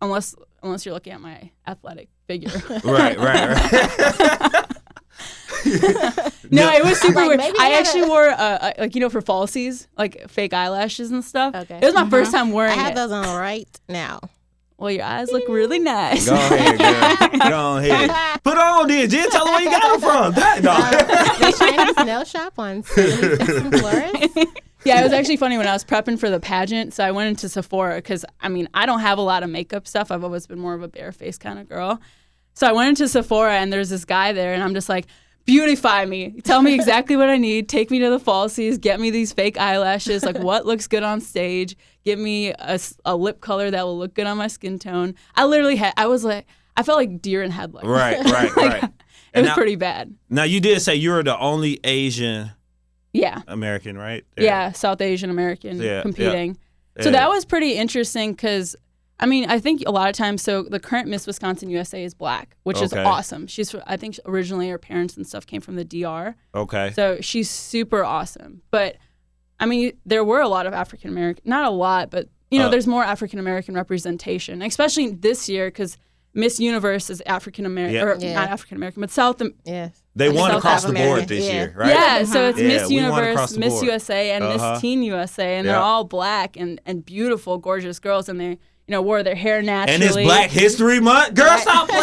Speaker 13: unless unless you're looking at my athletic figure, *laughs*
Speaker 1: Right, right, right. *laughs* *laughs*
Speaker 13: no, it was super
Speaker 6: Like,
Speaker 13: weird. I actually
Speaker 6: a-
Speaker 13: wore uh, uh, like you know for falsies, like fake eyelashes and stuff.
Speaker 6: Okay.
Speaker 13: It was my first time wearing.
Speaker 6: I have
Speaker 13: it.
Speaker 6: those on right now.
Speaker 13: Well, your eyes look really nice.
Speaker 1: Go ahead, girl. *laughs* Go ahead. Put on then, Jen. Tell her where you got them from. That *laughs* dog.
Speaker 6: The Chinese nail shop on Florence.
Speaker 13: Yeah, it was actually funny when I was prepping for the pageant. So I went into Sephora because I mean I don't have a lot of makeup stuff. I've always been more of a bare face kind of girl. So I went into Sephora and there's this guy there, and I'm just like, beautify me. Tell me *laughs* exactly what I need. Take me to the falsies. Get me these fake eyelashes. Like what looks good on stage. Give me a lip color that will look good on my skin tone. I literally had. I was like, I felt like deer in headlights.
Speaker 1: Right, *laughs* right,
Speaker 13: Like,
Speaker 1: right.
Speaker 13: It
Speaker 1: And
Speaker 13: was
Speaker 1: now-
Speaker 13: pretty bad.
Speaker 1: Now you did say you were the only Asian
Speaker 13: Yeah.
Speaker 1: American, right?
Speaker 13: Yeah, South Asian American
Speaker 1: Yeah, yeah.
Speaker 13: competing. So
Speaker 1: Yeah.
Speaker 13: that was pretty interesting because, I mean, I think a lot of times, so the current Miss Wisconsin USA is black, which is
Speaker 1: Okay.
Speaker 13: awesome. She's, I think originally her parents and stuff came from the DR.
Speaker 1: Okay.
Speaker 13: So she's super awesome. But, I mean, there were a lot of African American, not a lot, but, you know,
Speaker 1: Uh,
Speaker 13: there's more African American representation, especially this year because Miss Universe is African American,
Speaker 1: Yeah.
Speaker 13: or
Speaker 6: Yeah.
Speaker 13: not African American, but South.
Speaker 6: Yes.
Speaker 1: They won
Speaker 13: South
Speaker 1: across the board
Speaker 6: American,
Speaker 1: this
Speaker 6: yeah.
Speaker 1: year, right?
Speaker 13: Yeah, so it's
Speaker 1: Yeah,
Speaker 13: Miss
Speaker 1: we won
Speaker 13: Universe,
Speaker 1: the
Speaker 13: Miss
Speaker 1: board.
Speaker 13: USA, and
Speaker 1: Uh-huh.
Speaker 13: Miss Teen USA, and they're
Speaker 1: Yeah.
Speaker 13: all black and, and beautiful, gorgeous girls, and they you know wore their hair naturally.
Speaker 1: And it's Black History Month. Girl, stop *laughs*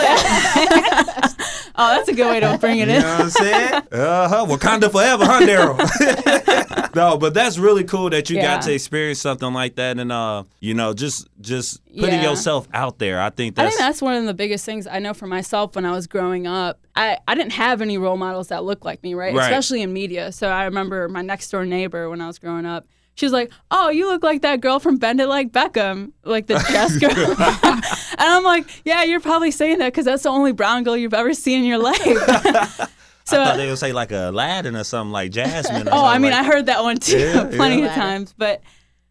Speaker 1: playing. *laughs*
Speaker 13: Oh, that's a good way to bring it in.
Speaker 1: You know what I'm saying? Uh huh. Wakanda forever, huh, Daryl? *laughs* no, but that's really cool that you
Speaker 13: Yeah.
Speaker 1: got to experience something like that, and uh, you know, just just putting
Speaker 13: Yeah.
Speaker 1: yourself out there. I think that's I
Speaker 13: think that's one of the biggest things I know for myself when I was growing up. I, I didn't have any role models that looked like me, right?
Speaker 1: Right.
Speaker 13: Especially in media. So I remember my next door neighbor when I was growing up. She was like, "Oh, you look like that girl from Bend It Like Beckham, like the chess *laughs* girl." *laughs* and I'm like, "Yeah, you're probably saying that because that's the only brown girl you've ever seen in your life." *laughs* so
Speaker 1: I thought they would say like Aladdin or something like Jasmine. Or
Speaker 13: Oh, I mean,
Speaker 1: like
Speaker 13: I heard that one too
Speaker 1: Yeah,
Speaker 13: plenty
Speaker 1: yeah.
Speaker 13: of times. But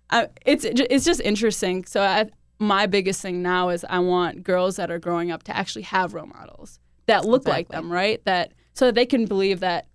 Speaker 13: I, it's it's just interesting. So I, my biggest thing now is I want girls that are growing up to actually have role models that look like them, right? That so that they can believe that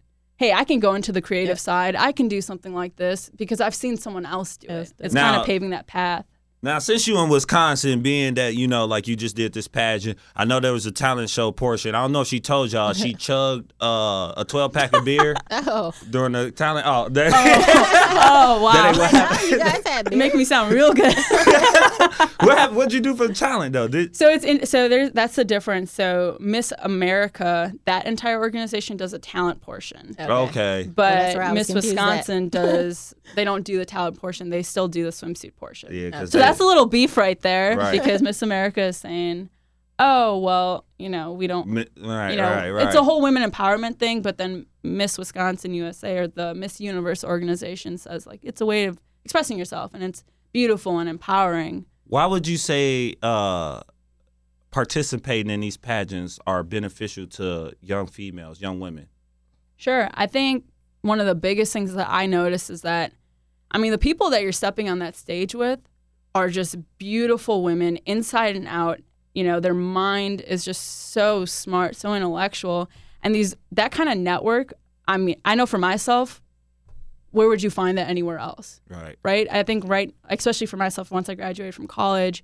Speaker 13: hey, I can go into the creative side. I can do something like this because I've seen someone else do it. It's kind of paving that path.
Speaker 1: Now, since you in Wisconsin, being that you know, like you just did this pageant, I know there was a talent show portion. I don't know if she told y'all she *laughs* chugged uh, a twelve pack of beer *laughs*
Speaker 6: Oh.
Speaker 1: during the talent. Oh, that,
Speaker 13: oh wow! *laughs*
Speaker 1: That ain't what happened.
Speaker 6: You guys had beer.
Speaker 13: Make me sound real good.
Speaker 1: what happened? What'd you do for the talent though? Did,
Speaker 13: So it's in, so there's that's the difference. So Miss America, that entire organization does a talent portion.
Speaker 1: Okay.
Speaker 13: But
Speaker 6: where I was
Speaker 13: Miss. Wisconsin does they don't do the talent portion. They still do the swimsuit portion.
Speaker 1: Yeah, 'cause
Speaker 13: So
Speaker 1: they-
Speaker 13: that's a little beef right there
Speaker 1: Right.
Speaker 13: because Miss America is saying, "Oh, well, you know, we don't
Speaker 1: Mi- right,
Speaker 13: you know,
Speaker 1: right, right.
Speaker 13: it's a whole women empowerment thing, but then Miss Wisconsin USA or the Miss Universe organization says like it's a way of expressing yourself and it's beautiful and empowering.
Speaker 1: Why would you say uh, participating in these pageants are beneficial to young females, young women?
Speaker 13: Sure. I think one of the biggest things that I notice is that, I mean, the people that you're stepping on that stage with are just beautiful women inside and out. You know, their mind is just so smart, so intellectual. And these, that kind of network, I mean, I know for myself, where would you find that anywhere else?
Speaker 1: Right.
Speaker 13: Right. I think, right, especially for myself, once I graduated from college,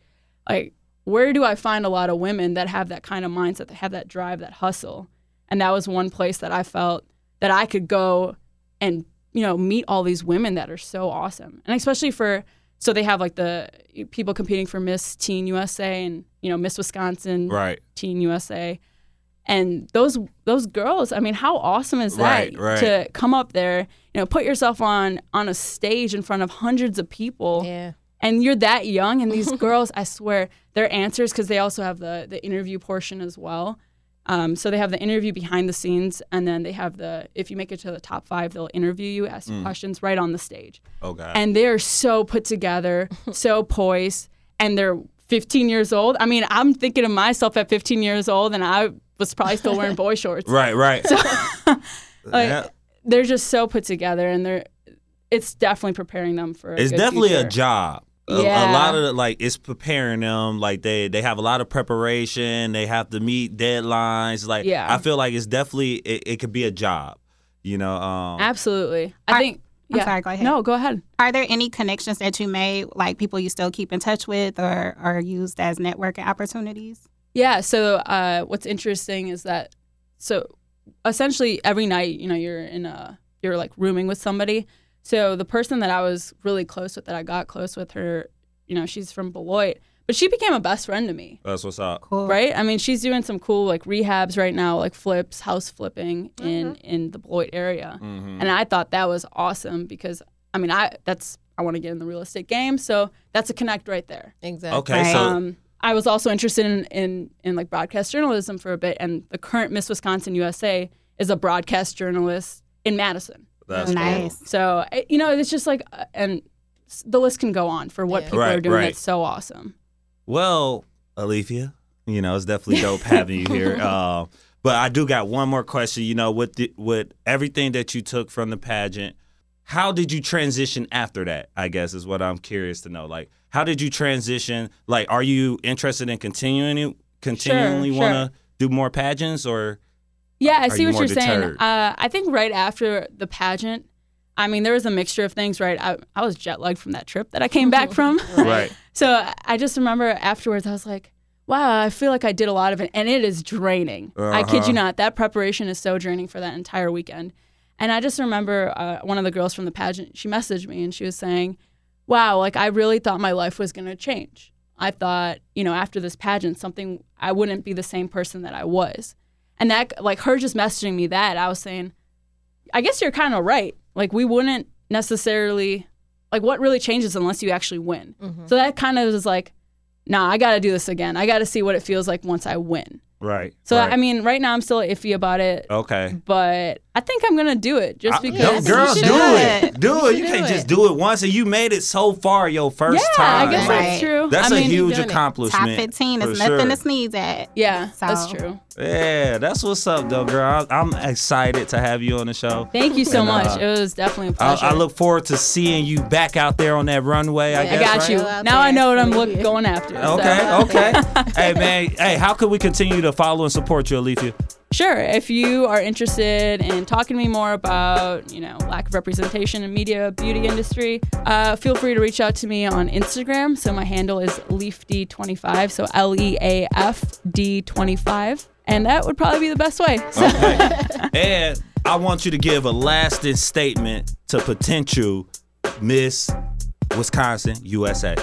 Speaker 13: like, where do I find a lot of women that have that kind of mindset, that have that drive, that hustle? And that was one place that I felt that I could go and you know meet all these women that are so awesome, and especially for so they have like the people competing for Miss Teen USA and you know Miss Wisconsin
Speaker 1: Right.
Speaker 13: Teen USA, and those those girls. I mean, how awesome is that
Speaker 1: Right, right.
Speaker 13: to come up there, you know, put yourself on on a stage in front of hundreds of people,
Speaker 6: Yeah.
Speaker 13: and you're that young, and these *laughs* girls, I swear, their answers because they also have the the interview portion as well. Um, so they have the interview behind the scenes, and then they have the if you make it to the top five, they'll interview you, ask you
Speaker 1: Mm.
Speaker 13: questions right on the stage.
Speaker 1: Okay.
Speaker 13: And they're so put together, *laughs* so poised, and they're 15 years old. I mean, I'm thinking of myself at 15 years old, and I was probably still wearing boy *laughs* shorts.
Speaker 1: Right, right.
Speaker 13: So, *laughs* Like,
Speaker 1: Yeah.
Speaker 13: They're just so put together, and they're it's definitely preparing them for. A
Speaker 1: It's
Speaker 13: good
Speaker 1: definitely
Speaker 13: future.
Speaker 1: a job. A, a lot of the, like it's preparing them. Like they they have a lot of preparation. They have to meet deadlines. Like
Speaker 13: Yeah.
Speaker 1: I feel like it's definitely it, it could be a job. You know. Um,
Speaker 13: Absolutely. I think.
Speaker 3: I'm
Speaker 13: yeah.
Speaker 3: sorry, go ahead.
Speaker 13: No, go ahead.
Speaker 3: Are there any connections that you made, like people you still keep in touch with or are used as networking opportunities?
Speaker 13: Yeah. So uh, what's interesting is that so essentially every night, you know, you're in a you're like rooming with somebody. So the person that I was really close with, that I got close with her, you know, she's from Beloit, but she became a best friend to me.
Speaker 1: That's what's up. Cool.
Speaker 13: Right? I mean, she's doing some cool like rehabs right now, like flips, house flipping in in the Beloit area.
Speaker 1: Mhm.
Speaker 13: And I thought that was awesome because I mean, I that's I want to get in the real estate game, so that's a connect right there.
Speaker 6: Exactly.
Speaker 1: Okay, so-
Speaker 13: um, I was also interested in, in in like broadcast journalism for a bit, and the current Miss Wisconsin USA is a broadcast journalist in Madison.
Speaker 1: That's
Speaker 3: Nice.
Speaker 13: So eh, you know, it's just like, uh, and the list can go on for what people
Speaker 1: Right,
Speaker 13: are doing.
Speaker 1: right.
Speaker 13: That's so awesome.
Speaker 1: Well, Alethea, you know, it's definitely dope having you here. *laughs* Uh, but I do got one more question. You know, with the, with everything that you took from the pageant, how did you transition after that? I guess is what I'm curious to know. Like, how did you transition? Like, are you interested in continuing continually
Speaker 13: sure.
Speaker 1: want to do more pageants or?
Speaker 13: Yeah, I see
Speaker 1: you
Speaker 13: what you're saying. Uh, I think right after the pageant, I mean, there was a mixture of things. Right, I, I was jet lagged from that trip that I came back from. *laughs*
Speaker 1: Right.
Speaker 13: So I- I just remember afterwards, I was like, wow, I feel like I did a lot of it. And it is draining. I kid
Speaker 1: Uh-huh.
Speaker 13: you not. That preparation is so draining for that entire weekend. And I just remember uh, one of the girls from the pageant, she messaged me and she was saying, wow, like I really thought my life was going to change. I thought, you know, after this pageant, something, I wouldn't be the same person that I was. And that, like her just messaging me that, I was saying, I guess you're kind of right. Like we wouldn't necessarily like what really changes unless you actually win. Mm-hmm. So that kind of is like, nah, I got to do this again. I got to see what it feels like once I win.
Speaker 1: Right.
Speaker 13: So
Speaker 1: right.
Speaker 13: I mean, right now I'm still iffy about it,
Speaker 1: Okay.
Speaker 13: but I think I'm gonna do it just because.
Speaker 1: No,
Speaker 13: because.
Speaker 1: girl,
Speaker 13: You
Speaker 1: do
Speaker 13: should
Speaker 1: it. Do it. You
Speaker 13: should
Speaker 1: can't just do it once, and you made it so far your first
Speaker 13: Yeah,
Speaker 1: time.
Speaker 13: I guess
Speaker 1: Like,
Speaker 13: that's true.
Speaker 1: That's
Speaker 13: I
Speaker 1: a
Speaker 13: mean,
Speaker 1: huge
Speaker 3: Top 15 is nothing
Speaker 1: sure.
Speaker 3: to sneeze at.
Speaker 13: Yeah,
Speaker 3: So-
Speaker 13: that's true.
Speaker 1: Yeah, that's what's up, though, girl. I, I'm excited to have you on the show.
Speaker 13: Thank you so
Speaker 1: And,
Speaker 13: much.
Speaker 1: uh,
Speaker 13: it was definitely a pleasure.
Speaker 1: I look forward to seeing you back out there on that runway. I
Speaker 13: I
Speaker 1: guess.
Speaker 13: got
Speaker 1: right?
Speaker 13: you. Now I know what I'm look, *laughs* going after. so.
Speaker 1: Okay, okay. *laughs* hey, man. Hey, how can we continue to follow and support you, Alethea?
Speaker 13: Sure. If you are interested in talking to me more about, you know, lack of representation in media beauty industry, uh, feel free to reach out to me on Instagram. So my handle is leafd25. So L E A F D25. And that would probably be the best way. So *laughs*
Speaker 1: And I want you to give a lasting statement to potential Miss Wisconsin USA.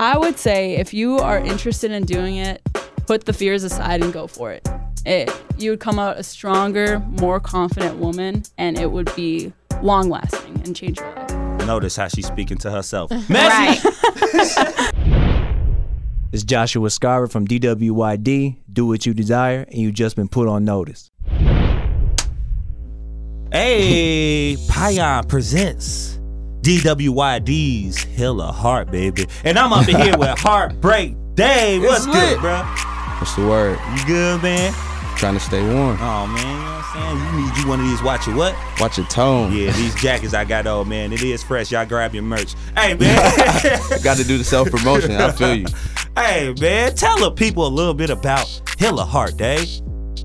Speaker 13: I would say if you are interested in doing it, put the fears aside and go for it. It you would come out a stronger, more confident woman, and it would be long lasting and change your life.
Speaker 1: Notice how she's speaking to herself. *laughs*
Speaker 3: Right. *laughs*
Speaker 18: It's Joshua Scarver from DWYD. Do what you desire, and you've just been put on notice.
Speaker 1: Hey, Payan presents DWYD's Heal the Heart, baby. And I'm up in here *laughs* with Heartbreak Dave. What's good, bro?
Speaker 19: What's the word?
Speaker 1: You good, man?
Speaker 19: Trying to stay warm.
Speaker 1: Oh, man, you know what I'm saying? You need you one of these watch your what?
Speaker 19: Watch your tone.
Speaker 1: Yeah, these *laughs* jackets I got on, man. It is fresh. Y'all grab your merch. Hey, *laughs* man.
Speaker 19: Got to do the self promotion. I feel you. *laughs*
Speaker 1: hey, man. Tell the people a little bit about Heal the Heart, Dave.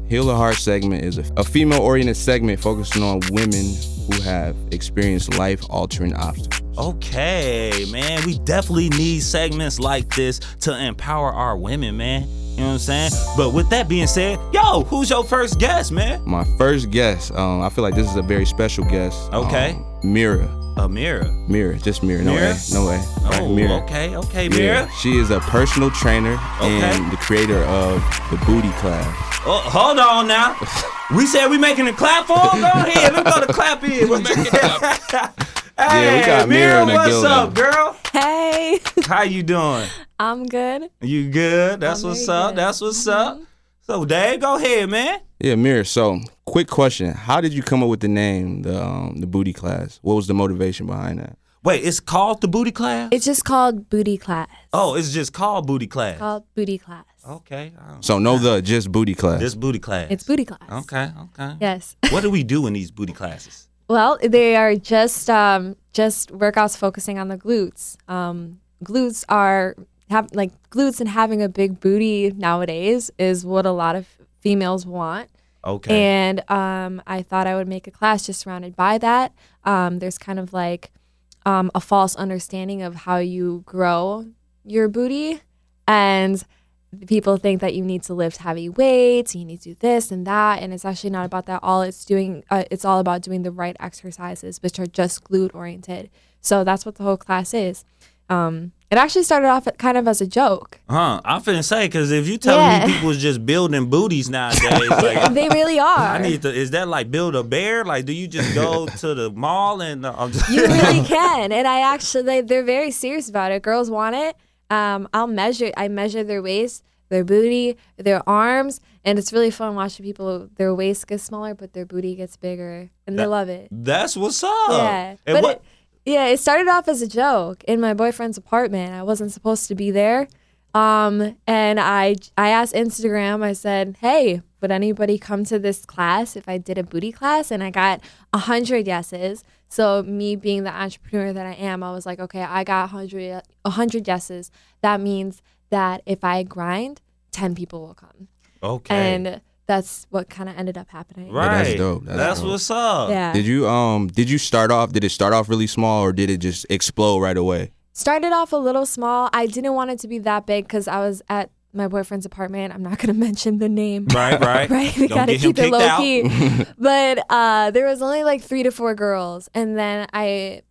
Speaker 19: Heal the Heart segment is a, a female oriented segment focusing on women who have experienced life altering obstacles.
Speaker 1: Okay, man. We definitely need segments like this to empower our women, man. You know what I'm saying? But with that being said, yo, who's your first guest, man?
Speaker 19: My first guest, um, I feel like this is a very special guest.
Speaker 1: Okay.
Speaker 19: Um, Mira.
Speaker 1: A mirror.
Speaker 19: Mirror, just mirror. No
Speaker 1: Mira?
Speaker 19: way. No way. Right,
Speaker 1: Oh, okay, okay,
Speaker 19: Yeah.
Speaker 1: Mira.
Speaker 19: She is a personal trainer
Speaker 1: Okay.
Speaker 19: and the creator of the Booty Class.
Speaker 1: Oh, hold on now. *laughs* We said we making a clap for him? Go ahead. Let's go to clap in. *laughs* We're making Hey,
Speaker 19: Yeah, we got Mira in the
Speaker 1: what's
Speaker 19: building.
Speaker 1: up, girl?
Speaker 20: Hey,
Speaker 1: How you doing?
Speaker 20: I'm good.
Speaker 1: You good? That's
Speaker 20: I'm
Speaker 1: what's up.
Speaker 20: good.
Speaker 1: That's what's up. So, Dave, go ahead, man.
Speaker 19: Yeah, Mira. So, quick question: How did you come up with the name, the um, the Booty Class? What was the motivation behind that?
Speaker 1: Wait, it's called the booty class?
Speaker 20: It's just called booty class.
Speaker 1: Oh, it's just called booty class.
Speaker 20: Called booty class.
Speaker 1: Okay.
Speaker 19: So, no, the just Booty Class.
Speaker 1: This booty class.
Speaker 20: It's booty class.
Speaker 1: Okay, okay.
Speaker 20: Yes.
Speaker 1: What do we do in these booty classes?
Speaker 20: Well, they are just um, just workouts focusing on the glutes. Um, glutes are have like glutes and having a big booty nowadays is what a lot of females want.
Speaker 1: Okay.
Speaker 20: And um, I thought I would make a class just surrounded by that. Um, there's kind of like um, a false understanding of how you grow your booty, and people think that you need to lift heavy weights, you need to do this and that, and it's actually not about that. All it's doing, uh, it's all about doing the right exercises, which are just glute oriented. So that's what the whole class is. Um, it actually started off kind of as a joke.
Speaker 1: Huh? I'm finna say because if you tell
Speaker 20: Yeah.
Speaker 1: me people's just building booties nowadays, *laughs* like
Speaker 20: they really are.
Speaker 1: I need to. Is that like build a bear? Like, do you just go *laughs* to the mall and uh, I'm just,
Speaker 20: You really *laughs* can, and I actually they, they're very serious about it. Girls want it. Um, I'll measure. I measure their waist, their booty, their arms, and it's really fun watching people. Their waist gets smaller, but their booty gets bigger, and they love it.
Speaker 1: That's what's up.
Speaker 20: Yeah,
Speaker 1: And
Speaker 20: but
Speaker 1: what?
Speaker 20: it, yeah, it started off as a joke in my boyfriend's apartment. I wasn't supposed to be there, um, and I I asked Instagram. I said, "Hey, would anybody come to this class if I did a booty class?" And I got a hundred yeses. So me being the entrepreneur that I am, I was like, "Okay, I got hundred a hundred yeses. That means that if I grind, ten people will come."
Speaker 1: Okay.
Speaker 20: And that's what kind of ended up happening.
Speaker 1: right.
Speaker 19: that's dope. That's
Speaker 1: That's,
Speaker 19: dope.
Speaker 1: what's up.
Speaker 20: Yeah.
Speaker 19: Did you um did you start off did it start off really small or did it just explode right away?
Speaker 20: Started off a little small. I didn't want it to be that big because I was at my boyfriend's apartment. I'm not gonna *laughs* mention the name.
Speaker 1: Right, *laughs* right.
Speaker 20: right. We gotta keep it low
Speaker 1: out.
Speaker 20: key. *laughs* but uh, there was only like three to four girls, and then I,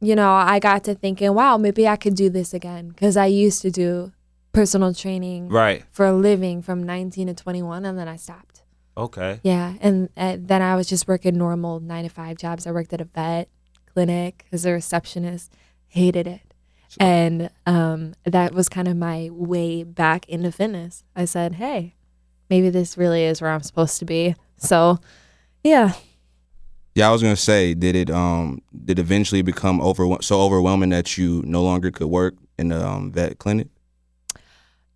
Speaker 20: you know, I got to thinking, wow, maybe I could do this again because I used to do personal training
Speaker 1: Right.
Speaker 20: for a living from 19 to 21, and then I stopped.
Speaker 1: Okay.
Speaker 20: Yeah, and, and then I was just working normal nine to five jobs. I worked at a vet clinic as a receptionist. Hated it, and um, that was kind of my way back into fitness. I said, "Hey, maybe this really is where I'm supposed to be." So, Yeah.
Speaker 19: Yeah, I was gonna say, did it um did eventually become over so overwhelming that you no longer could work in the um, vet clinic?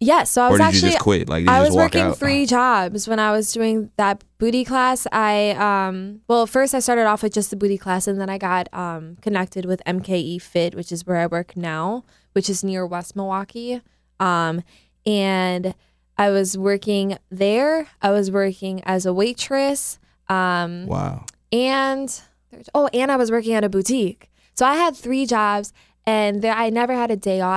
Speaker 20: Yeah, so I
Speaker 19: Or
Speaker 20: was
Speaker 19: did you
Speaker 20: actually
Speaker 19: just quit? Like, did you
Speaker 20: I
Speaker 19: just
Speaker 20: was working
Speaker 19: out?
Speaker 20: three jobs when I was doing that booty class. I um well first I started off with just the booty class and then I got um connected with MKE Fit, which is where I work now, which is near West Milwaukee. Um and I was working there. I was working as a waitress. Um
Speaker 19: Wow.
Speaker 20: and oh, and I was working at a boutique. So I had three jobs and there, I never had a day off.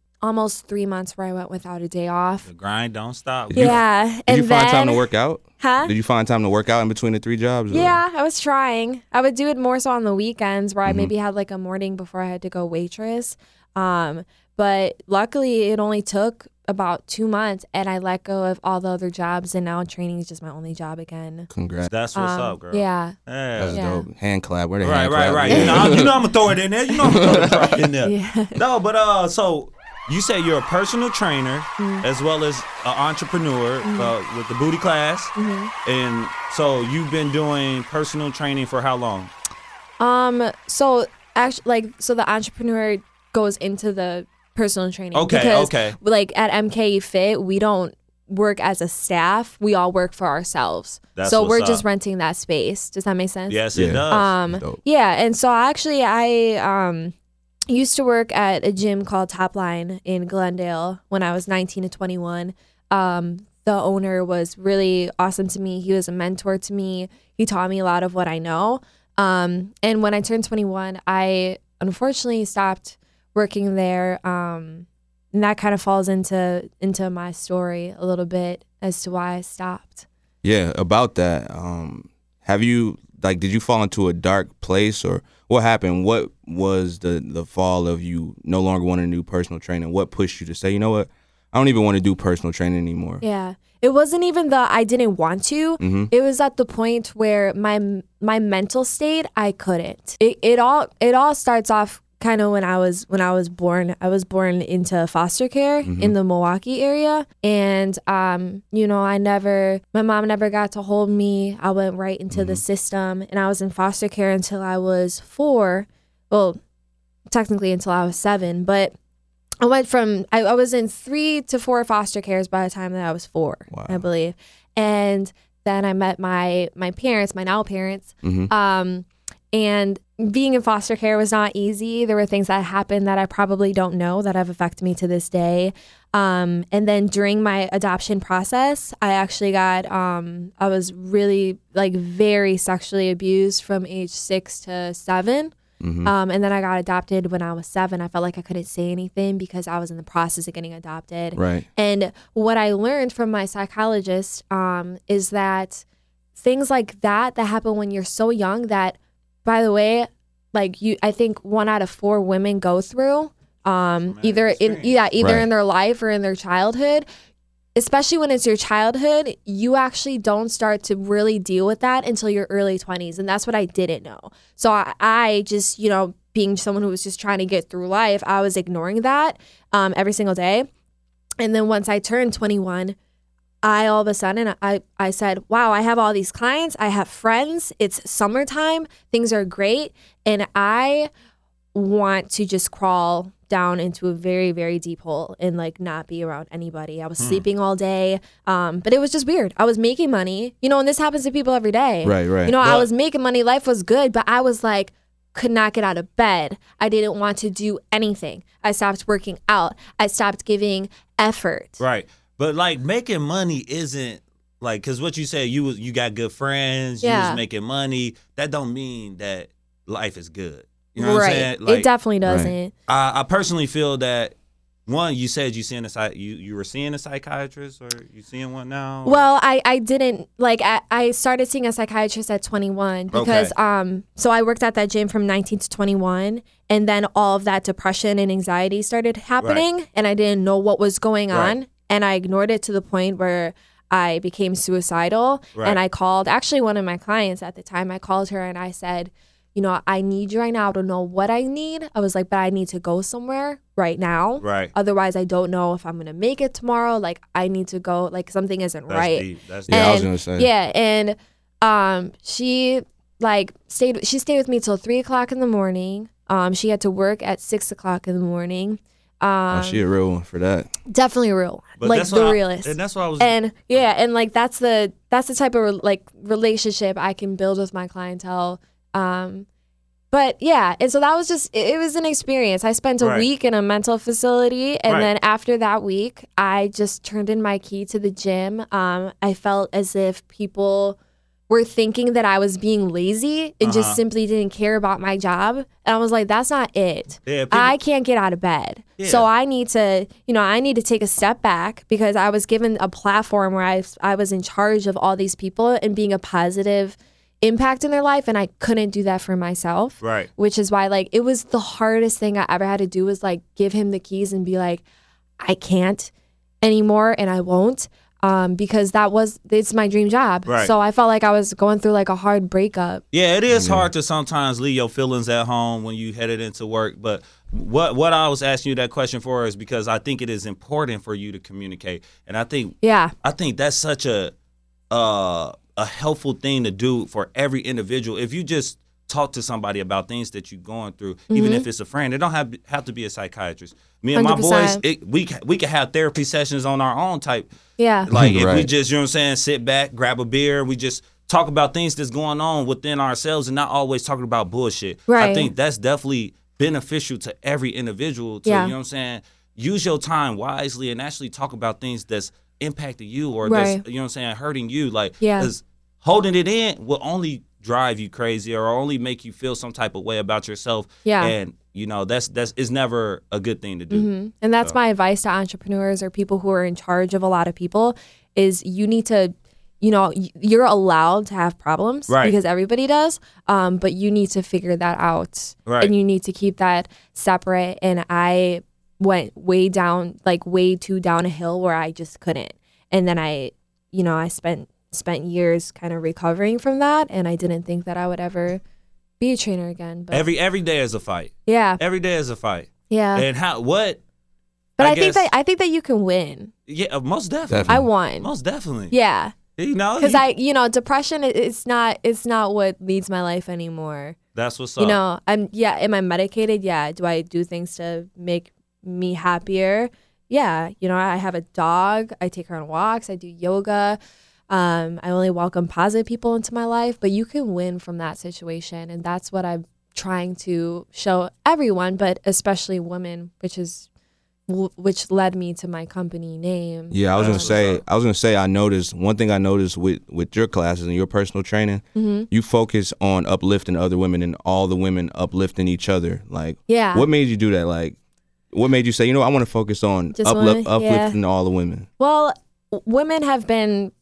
Speaker 20: almost three months where I went without a day off.
Speaker 1: The grind don't stop.
Speaker 19: Did you-
Speaker 20: yeah,
Speaker 19: Did
Speaker 20: and
Speaker 19: you find time to work out?
Speaker 20: Huh?
Speaker 19: Did you find time to work out in between the three jobs? or-
Speaker 20: Yeah, I was trying. I would do it more so on the weekends where I
Speaker 19: Mhm.
Speaker 20: maybe had like a morning before I had to go waitress. Um, but luckily, it only took about two months, and I let go of all the other jobs, and now training is just my only job again.
Speaker 19: Congrats.
Speaker 1: That's what's
Speaker 20: Um,
Speaker 1: up, girl.
Speaker 20: yeah.
Speaker 1: Yeah.
Speaker 19: That's
Speaker 20: Yeah.
Speaker 19: dope. Hand clap. Where the
Speaker 1: Right,
Speaker 19: hand
Speaker 1: right,
Speaker 19: clap?
Speaker 1: right. You know, you know I'm gonna throw it in there. You know I'm gonna throw the drop in there. *laughs*
Speaker 20: Yeah.
Speaker 1: No, but uh, so you say you're a personal trainer
Speaker 20: Mhm.
Speaker 1: as well as an entrepreneur
Speaker 20: Mhm.
Speaker 1: uh, with the booty class,
Speaker 20: Mhm.
Speaker 1: and so you've been doing personal training for how long?
Speaker 20: Um, so actually, like, so the entrepreneur goes into the personal training.
Speaker 1: Okay,
Speaker 20: because,
Speaker 1: okay.
Speaker 20: Like at MKE Fit, we don't work as a staff. We all work for ourselves.
Speaker 1: That's
Speaker 20: so we're just renting that space. Does that make sense?
Speaker 1: Yes, it
Speaker 19: Yeah.
Speaker 1: does.
Speaker 20: Um,
Speaker 19: Dope.
Speaker 20: yeah, and so actually, I um used to work at a gym called Top Line in Glendale when I was 19 to 21. Um, the owner was really awesome to me. He was a mentor to me. He taught me a lot of what I know. Um, and when I turned 21, I unfortunately stopped working there. Um, and that kind of falls into into my story a little bit as to why I stopped.
Speaker 19: Yeah, about that. Um, have you like did you fall into a dark place or what happened? What was the the fall of you no longer wanting to do personal training? What pushed you to say, you know what, I don't even want to do personal training anymore?
Speaker 20: Yeah. It wasn't even the I didn't want to.
Speaker 19: Mhm.
Speaker 20: It was at the point where my my mental state I couldn't. It it all it all starts off kind of when I was when I was born. I was born into foster care in the Milwaukee area and um you know, I never my mom never got to hold me. I went right into the system and I was in foster care until I was 4. Well, technically until I was 7, but I went from I, I was in three to four foster cares by the time that I was four, I believe, and then I met my my parents, my now parents,
Speaker 19: Mhm.
Speaker 20: um, and being in foster care was not easy. There were things that happened that I probably don't know that have affected me to this day. Um, and then during my adoption process, I actually got um, I was really like very sexually abused from age six to 7
Speaker 19: Mhm.
Speaker 20: Um, and then I got adopted when I was seven. I felt like I couldn't say anything because I was in the process of getting adopted.
Speaker 19: Right.
Speaker 20: And what I learned from my psychologist um, is that things like that that happen when you're so young that, by the way, like you, I think one out of four women go through, um, either in yeah, either
Speaker 21: Right.
Speaker 20: in their life or in their childhood. Especially when it's your childhood, you actually don't start to really deal with that until your early 20s. And that's what I didn't know. So I, I just, you know, being someone who was just trying to get through life, I was ignoring that um, every single day. And then once I turned 21, I all of a sudden I, I said, wow, I have all these clients. I have friends. It's summertime. Things are great. And I want to just crawl down into a very, very deep hole and like not be around anybody. I was
Speaker 19: Hmm.
Speaker 20: sleeping all day. Um, but it was just weird. I was making money, you know, and this happens to people every day.
Speaker 19: Right, right.
Speaker 20: You know, I was making money. Life was good, but I was like, could not get out of bed. I didn't want to do anything. I stopped working out. I stopped giving effort.
Speaker 1: Right. But like making money isn't like because what you said you was you got good friends, you
Speaker 20: Yeah.
Speaker 1: was making money. That don't mean that life is good. You know what
Speaker 20: Right.
Speaker 1: I'm saying?
Speaker 20: It definitely doesn't.
Speaker 1: I, I personally feel that one, you said you seeing a you you were seeing a psychiatrist, or you seeing one now?
Speaker 20: Well, I, I didn't like I, I started seeing a psychiatrist at 21 because
Speaker 1: Okay.
Speaker 20: um so I worked at that gym from 19 to 21 and then all of that depression and anxiety started happening and I didn't know what was going on
Speaker 21: Right.
Speaker 20: And I ignored it to the point where I became suicidal
Speaker 21: Right.
Speaker 20: and I called actually one of my clients at the time I called her and I said you know I need you right now I don't know what I need I was like but I need to go somewhere right now
Speaker 1: Right.
Speaker 20: otherwise I don't know if I'm gonna make it tomorrow like I need to go like something isn't
Speaker 19: That's
Speaker 20: right
Speaker 19: deep. That's deep. Yeah, I was gonna say.
Speaker 20: yeah and um she like stayed she stayed with me till three o'clock in the morning um she had to work at six o'clock in the morning um
Speaker 19: oh, she a real one for that.
Speaker 20: definitely a real
Speaker 1: But
Speaker 20: like the
Speaker 1: what I-
Speaker 20: realest
Speaker 1: and that's what I was-
Speaker 20: and yeah and like that's the that's the type of like relationship i can build with my clientele um but yeah and so that was just it, it was an experience i spent a
Speaker 21: Right.
Speaker 20: week in a mental facility and
Speaker 21: Right.
Speaker 20: then after that week i just turned in my key to the gym um i felt as if people were thinking that I was being lazy and
Speaker 21: Uh-huh.
Speaker 20: just simply didn't care about my job. And I was like, that's not it.
Speaker 21: Yeah, people-
Speaker 20: I can't get out of bed. So I need to, you know, I need to take a step back because I was given a platform where I, I was in charge of all these people and being a positive impact in their life. And I couldn't do that for myself.
Speaker 1: Right.
Speaker 20: Which is why, like, it was the hardest thing I ever had to do was like give him the keys and be like, I can't anymore and I won't. Um, because that was it's my dream job.
Speaker 1: Right.
Speaker 20: So I felt like I was going through like a hard breakup.
Speaker 1: Yeah, it is hard to sometimes leave your feelings at home when you headed into work. But what what I was asking you that question for is because I think it is important for you to communicate, and I think
Speaker 20: Yeah.
Speaker 1: I think that's such a uh, a helpful thing to do for every individual. If you just talk to somebody about things that you're going through, even
Speaker 20: Mhm.
Speaker 1: if it's a friend, it don't have have to be a psychiatrist. Me and my
Speaker 20: 100%.
Speaker 1: boys, it, we ca- we can have therapy sessions on our own type.
Speaker 20: Yeah.
Speaker 1: Like if we just, you know what I'm saying, sit back, grab a beer, we just talk about things that's going on within ourselves and not always talking about bullshit.
Speaker 20: Right.
Speaker 1: I think that's definitely beneficial to every individual to,
Speaker 20: Yeah.
Speaker 1: you know what I'm saying, use your time wisely and actually talk about things that's impacting you or
Speaker 20: Right.
Speaker 1: that's, you know what I'm saying, hurting you. Like,
Speaker 20: Yeah.
Speaker 1: 'cause holding it in will only drive you crazy or only make you feel some type of way about yourself.
Speaker 20: Yeah.
Speaker 1: And, you know, that's, that's, is never a good thing to do.
Speaker 20: hmm And that's
Speaker 1: So-
Speaker 20: my advice to entrepreneurs or people who are in charge of a lot of people is you need to, you know, you're allowed to have problems
Speaker 1: Right.
Speaker 20: because everybody does, um, but you need to figure that out.
Speaker 1: Right.
Speaker 20: And you need to keep that separate. And I went way down, like way too down a hill where I just couldn't. And then I, you know, I spent spent years kind of recovering from that, and I didn't think that I would ever be a trainer again. But
Speaker 1: Every every day is a fight.
Speaker 20: yeah,
Speaker 1: Every day is a fight.
Speaker 20: yeah.
Speaker 1: And how what?
Speaker 20: but I,
Speaker 1: I
Speaker 20: think
Speaker 1: guess-
Speaker 20: that I think that you can win.
Speaker 1: Yeah, uh, most definitely.
Speaker 20: I won.
Speaker 1: Most definitely.
Speaker 20: Yeah.
Speaker 1: You know,
Speaker 20: because I, you know, depression. It's not. It's not what leads my life anymore.
Speaker 1: That's what's up.
Speaker 20: You know, I'm. Yeah. Am I medicated? Yeah. Do I do things to make me happier? Yeah. You know, I have a dog. I take her on walks. I do yoga. Um, I only welcome positive people into my life, but you can win from that situation, and that's what I'm trying to show everyone, but especially women, which is which led me to my company name.
Speaker 19: Yeah, I was gonna say. I was gonna say. I noticed one thing. I noticed with with your classes and your personal training,
Speaker 20: Mhm.
Speaker 19: you focus on uplifting other women and all the women uplifting each other. Like,
Speaker 20: Yeah.
Speaker 19: what made you do that? Like, what made you say, you know, I want to focus on
Speaker 20: Just
Speaker 19: uplift,
Speaker 20: wanna- yeah.
Speaker 19: uplifting all the women?
Speaker 20: Well, women have been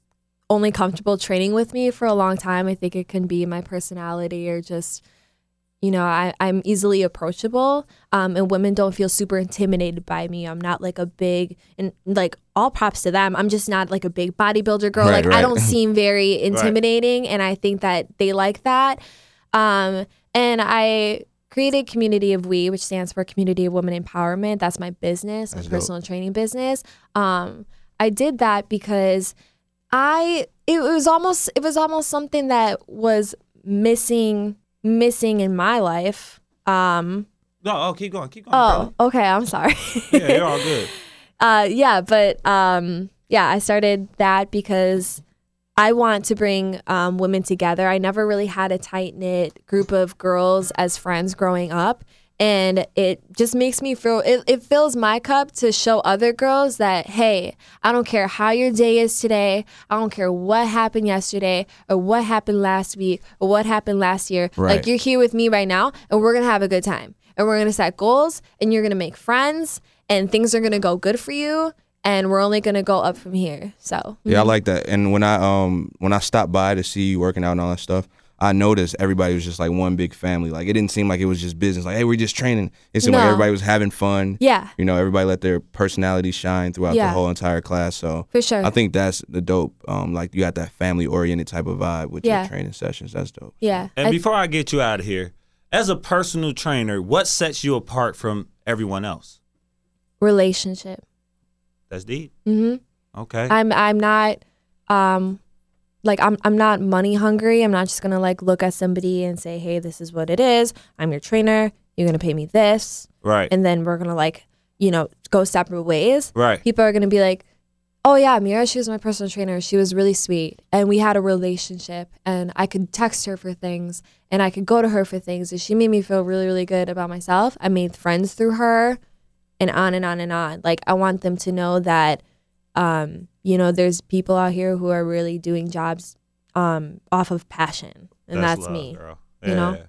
Speaker 20: only comfortable training with me for a long time. I think it can be my personality or just, you know, I, I'm easily approachable. Um, and women don't feel super intimidated by me. I'm not like a big, and like all props to them. I'm just not like a big bodybuilder girl.
Speaker 21: Right,
Speaker 20: like I don't seem very *laughs* intimidating. And I think that they like that. Um, and I created Community of We, which stands for Community of Women Empowerment. That's my business, my
Speaker 21: That's dope.
Speaker 20: personal training business. Um, I did that because I it was almost it was almost something that was missing missing in my life. Um,
Speaker 1: No, oh, keep going, keep going.
Speaker 20: oh, okay. I'm sorry. *laughs*
Speaker 1: Yeah, you're all good. *laughs*
Speaker 20: uh, yeah, but um, yeah, I started that because I want to bring um, women together. I never really had a tight knit group of girls as friends growing up. And it just makes me feel, it, it fills my cup to show other girls that, hey, I don't care how your day is today. I don't care what happened yesterday or what happened last week or what happened last year.
Speaker 21: Right.
Speaker 20: Like, you're here with me right now and we're to have a good time. and we're gonna set goals, and you're gonna make friends, and things are gonna go good for you, and we're only gonna go up from here. So
Speaker 19: Yeah, I like that. And when I um when I stopped by to see you working out and all that stuff, I noticed everybody was just like one big family. Like it didn't seem like it was just business. Like hey, we're just training. It seemed like everybody was having fun.
Speaker 20: Yeah.
Speaker 19: You know, everybody let their personality shine throughout
Speaker 20: Yeah.
Speaker 19: the whole entire class. So
Speaker 20: For sure.
Speaker 19: I think that's the dope. Um, like you got that family oriented type of vibe with
Speaker 20: Yeah.
Speaker 19: your training sessions. That's dope.
Speaker 20: yeah,
Speaker 1: And
Speaker 20: I-
Speaker 1: before I get you out of here, as a personal trainer, what sets you apart from everyone else?
Speaker 20: relationship.
Speaker 1: That's deep.
Speaker 20: Mm-hmm.
Speaker 1: Okay.
Speaker 20: I'm I'm not um like I'm I'm not money hungry. I'm not just gonna like look at somebody and say, hey, this is what it is. I'm your trainer. You're gonna pay me this,
Speaker 1: right.
Speaker 20: and then we're gonna like you know go separate ways.
Speaker 1: right.
Speaker 20: People are gonna be like, oh yeah, Mira, she was my personal trainer. She was really sweet, and we had a relationship, and I could text her for things, and I could go to her for things, and she made me feel really really good about myself. I made friends through her, and on and on and on. Like I want them to know that um, you know, there's people out here who are really doing jobs um, off of passion, and that's,
Speaker 1: love,
Speaker 20: me.
Speaker 1: Girl.
Speaker 20: You know?
Speaker 1: Yeah,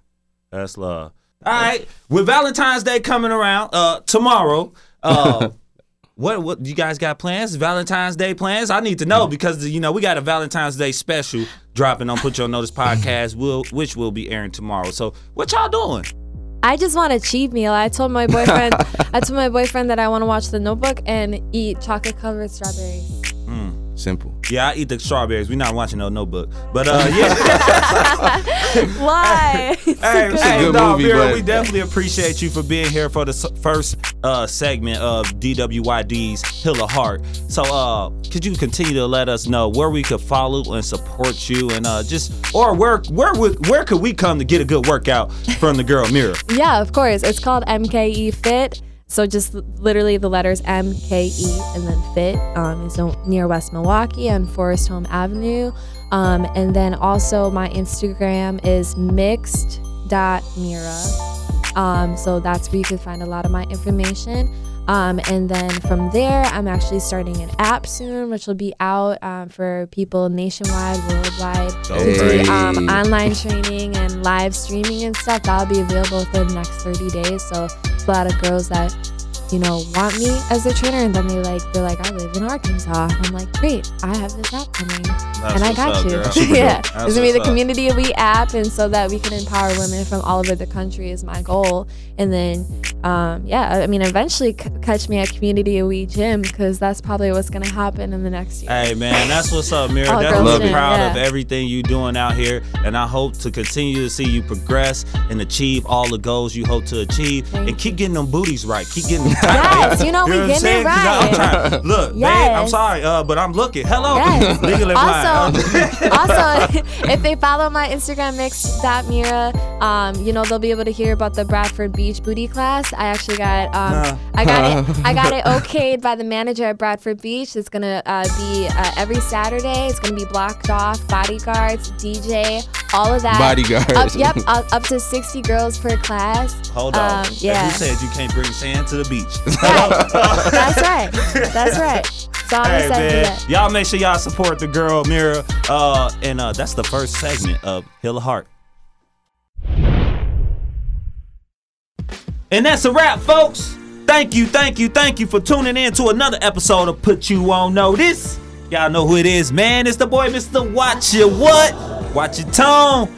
Speaker 1: That's love. All right. With Valentine's Day coming around uh tomorrow, uh *laughs* what what you guys got plans? Valentine's Day plans? I need to know because you know we got a Valentine's Day special dropping on Put Your Notice *laughs* podcast, will which will be airing tomorrow. So what y'all doing?
Speaker 20: I just want a cheap meal. I told my boyfriend, I told my boyfriend that I want to watch The Notebook and eat chocolate covered strawberries.
Speaker 19: Mm, simple.
Speaker 1: Yeah, I eat the strawberries. We're not watching no notebook. But uh *laughs* yeah. *laughs*
Speaker 20: Why?
Speaker 1: hey, hey,
Speaker 19: good
Speaker 1: no,
Speaker 19: movie,
Speaker 1: Vera,
Speaker 19: but-
Speaker 1: we definitely appreciate you for being here for the first uh, segment of DWYD's Heal the Heart. So, uh, could you continue to let us know where we could follow and support you, and uh, just or where where would where could we come to get a good workout from the girl Mira?
Speaker 20: Yeah, of course. It's called MKE Fit. So just literally the letters MKE and then Fit. Um, it's o- near West Milwaukee on Forest Home Avenue. Um, and then also my Instagram is mixed.mira. Um, so that's where you can find a lot of my information. Um, and then from there, I'm actually starting an app soon, which will be out um, for people nationwide, worldwide,
Speaker 19: Hey.
Speaker 20: do um, online training and live streaming and stuff. That'll be available within the next 30 days. So a lot of girls that you know want me as their trainer, and then they like they're like, I live in Arkansas. I'm like, great, I have this app coming, and I got
Speaker 1: up,
Speaker 20: you. *laughs* yeah.
Speaker 1: That's
Speaker 20: it's gonna be the
Speaker 1: up.
Speaker 20: Community Elite app, and so that we can empower women from all over the country is my goal. And then, um, yeah, I mean, eventually c- catch me at Community Elite Gym because that's probably what's gonna happen in the next year.
Speaker 1: Hey man, that's what's up, Mira. Definitely
Speaker 20: girls gym,
Speaker 1: proud
Speaker 20: yeah.
Speaker 1: of everything you doing out here, and I hope to continue to see you progress and achieve all the goals you hope to achieve, and keep getting them booties right. Keep getting *laughs*
Speaker 20: Yes, *laughs* you know, we
Speaker 1: I'm
Speaker 20: getting it right.
Speaker 1: trying- Look, babe, I'm sorry, uh, but I'm looking. Hello,
Speaker 20: Yes. *laughs*
Speaker 1: legally blind.
Speaker 20: Also, *laughs* also, if they follow my Instagram mix.mira, um, you know they'll be able to hear about the Bradford Beach booty class. I actually got, um,
Speaker 1: Nah.
Speaker 20: I got it, I got it okayed by the manager at Bradford Beach. It's gonna uh, be uh, every Saturday. It's gonna be blocked off, bodyguards, DJ, all of that.
Speaker 19: Bodyguards.
Speaker 20: Up, yep, up, up to 60 girls per class.
Speaker 1: Hold on.
Speaker 20: Um, yeah.
Speaker 1: And who said you can't bring sand to the beach? *laughs*
Speaker 20: That's right. That's right. So
Speaker 1: Hey man, y'all make sure y'all support the girl Mira. Uh, and uh, that's the first segment of Heal the Heart. And that's a wrap, folks. Thank you, thank you, thank you for tuning in to another episode of Put You On Notice. Y'all know who it is, man. It's the boy, Mr. Watch Your What? Watch Your Tone.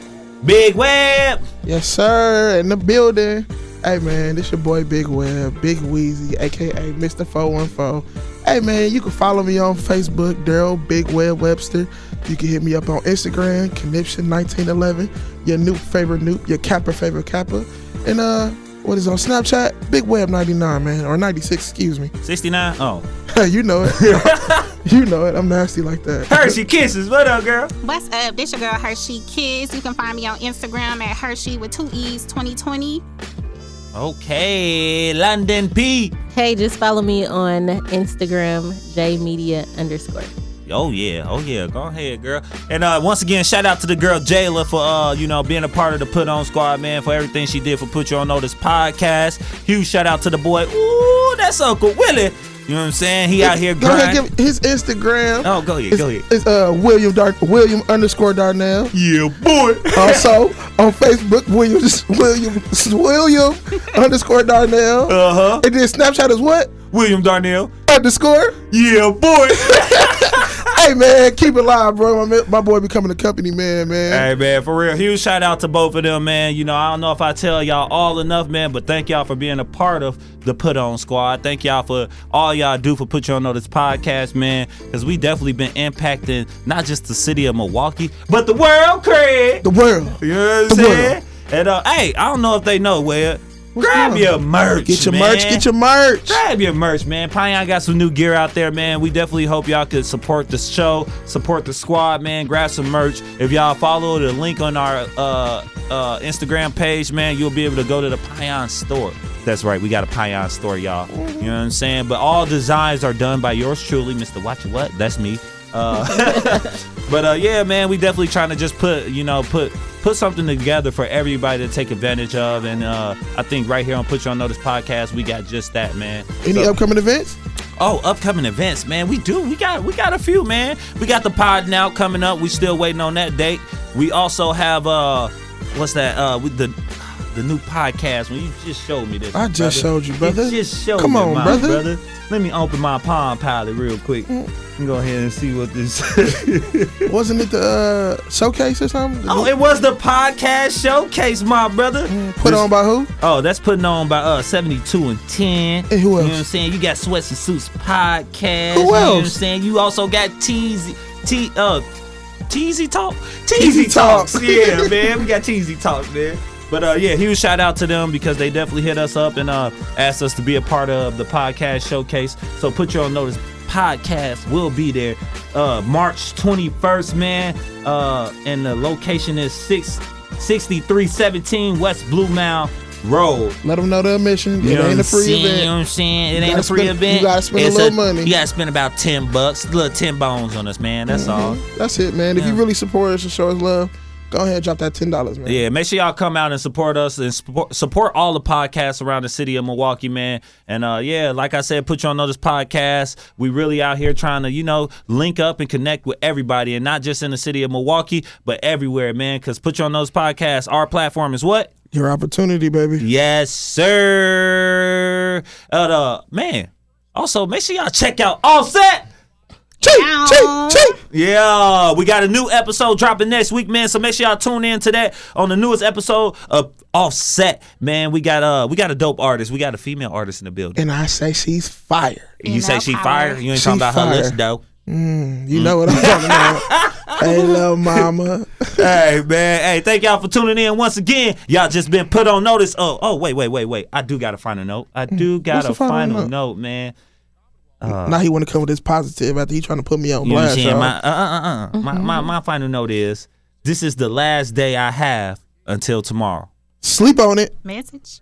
Speaker 1: Big Web.
Speaker 4: Yes, sir. In the building. Hey, man, this your boy Big Web, Big Wheezy, aka Mr. 414. Hey, man, you can follow me on Facebook, Daryl Big Web Webster. You can hit me up on Instagram, Conniption1911, your new favorite noob, your Kappa favorite Kappa. And, uh, what is on Snapchat? Big Web 99, man, or 96, excuse me.
Speaker 1: 69. Oh. *laughs*
Speaker 4: you know it. *laughs* you know it. I'm nasty like that. *laughs*
Speaker 1: Hershey Kisses. What up, girl?
Speaker 3: What's up? This your girl Hershey Kisses. You can find me on Instagram at Hershey with two E's 2020.
Speaker 1: Okay, London P.
Speaker 6: Hey, just follow me on Instagram, jmedia underscore.
Speaker 1: Oh yeah, oh yeah. Go ahead, girl. And uh, once again, shout out to the girl Jayla for uh, you know, being a part of the Put On Squad, man, for everything she did for Put You On Notice podcast. Huge shout out to the boy. Ooh, that's Uncle Willie You know what I'm saying? He out here
Speaker 4: Go ahead,
Speaker 1: grinding.
Speaker 4: give his Instagram.
Speaker 1: Oh, go ahead,
Speaker 4: It's,
Speaker 1: go ahead.
Speaker 4: it's uh William Dar- William underscore Darnell.
Speaker 1: Yeah, boy.
Speaker 4: also on Facebook, William William William underscore Darnell.
Speaker 1: Uh huh.
Speaker 4: And then Snapchat is what?
Speaker 1: William Darnell
Speaker 4: underscore.
Speaker 1: Yeah, boy. *laughs*
Speaker 4: hey man, keep it live, bro. My, my boy becoming a company man, man.
Speaker 1: Hey man, for real. Huge shout out to both of them, man. You know, I don't know if I tell y'all all enough, man, but thank y'all for being a part of the Put On Squad. Thank y'all for all y'all do for Put You On Notice podcast, man. Because we definitely been impacting not just the city of Milwaukee, but the world, Craig.
Speaker 4: The world.
Speaker 1: You know what I'm saying?
Speaker 4: world.
Speaker 1: And uh, hey, I don't know if they know where. Grab
Speaker 4: up?
Speaker 1: your merch.
Speaker 4: Get your
Speaker 1: man.
Speaker 4: merch. Get your merch.
Speaker 1: Grab your merch, man. Pioneer got some new gear out there, man. We definitely hope y'all could support the show, support the squad, man. Grab some merch. If y'all follow the link on our uh, uh, Instagram page, man, you'll be able to go to the Pion store. That's right, we got a Pion store, y'all. You know what I'm saying? But all designs are done by yours truly, Mr. Watch What? That's me. Uh, *laughs* but uh, yeah, man, we definitely trying to just put, you know, put put something together for everybody to take advantage of. And uh, I think right here on Put You on Notice podcast, we got just that, man.
Speaker 4: Any
Speaker 1: So-
Speaker 4: upcoming events?
Speaker 1: Oh, upcoming events, man. We do. We got we got a few, man. We got the pod now coming up. We still waiting on that date. We also have uh what's that? Uh with the the new podcast when you just showed me this.
Speaker 4: I just showed you, brother.
Speaker 1: just showed
Speaker 4: Come
Speaker 1: me
Speaker 4: on,
Speaker 1: mine,
Speaker 4: brother.
Speaker 1: Let me open my Palm Pilot real quick. And go ahead and see what this *laughs*
Speaker 4: Wasn't it the uh, showcase or something?
Speaker 1: Oh, it was the podcast showcase, my brother.
Speaker 4: Put on by who?
Speaker 1: Oh, that's putting on by uh 72 and 10.
Speaker 4: And who
Speaker 1: You know
Speaker 4: else?
Speaker 1: what I'm saying? You got Sweats and Suits podcast.
Speaker 4: Who
Speaker 1: You know what I'm saying? You also got Teasy T uh Teasy Talk.
Speaker 4: Teasy
Speaker 1: Teasy
Speaker 4: Talk.
Speaker 1: Talks. Yeah, man. We got Teasy Talk, man. But uh yeah, huge shout out to them because they definitely hit us up and uh asked us to be a part of the podcast showcase. So put you on notice podcast will be there uh March 21st, man. Uh and the location is 6 6317 West Bluemound Road.
Speaker 4: Let them know the admission.
Speaker 1: You
Speaker 4: it ain't a free
Speaker 1: saying?
Speaker 4: event.
Speaker 1: You know what I'm saying? It
Speaker 4: You
Speaker 1: ain't a free
Speaker 4: spend-
Speaker 1: event.
Speaker 4: You gotta spend
Speaker 1: It's
Speaker 4: a little money.
Speaker 1: You gotta spend about 10 bucks, A little 10 bones on us, man. That's all.
Speaker 4: That's it, man. If you really support us and show us love, go ahead and drop that ten dollars, man.
Speaker 1: Yeah, make sure y'all come out and support us and support, support all the podcasts around the city of Milwaukee, man. And uh, yeah, like I said, put you on notice podcast. We really out here trying to, you know, link up and connect with everybody, and not just in the city of Milwaukee, but everywhere, man. Because put you on notice podcast, our platform is what?
Speaker 4: Your opportunity, baby.
Speaker 1: Yes, sir. Uh, uh, man. Also, make sure y'all check out Offset. Yeah, we got a new episode dropping next week, man. So make sure y'all tune in to that on the newest episode of Offset, man. We got uh we got a dope artist. We got a female artist in the building.
Speaker 4: And I say she's fire.
Speaker 1: You say she fire? You ain't
Speaker 4: She
Speaker 1: talking about her
Speaker 4: fire.
Speaker 1: list though.
Speaker 4: Mm, you know what I'm talking about. *laughs* hey, little mama. *laughs*
Speaker 1: hey man, hey, thank y'all for tuning in once again. Y'all just been put on notice. Oh, oh, wait, wait, wait, wait. I do got a final note. I do got
Speaker 4: What's
Speaker 1: a
Speaker 4: final
Speaker 1: final
Speaker 4: note?
Speaker 1: note, man. Uh,
Speaker 4: now he want to come with this positive after he trying to put me on
Speaker 1: You know what I'm
Speaker 4: blast.
Speaker 1: saying?
Speaker 4: y'all.
Speaker 1: My, uh, uh, uh, uh. My, my, my final note is this is the last day I have until tomorrow.
Speaker 4: Sleep on it.
Speaker 3: Message.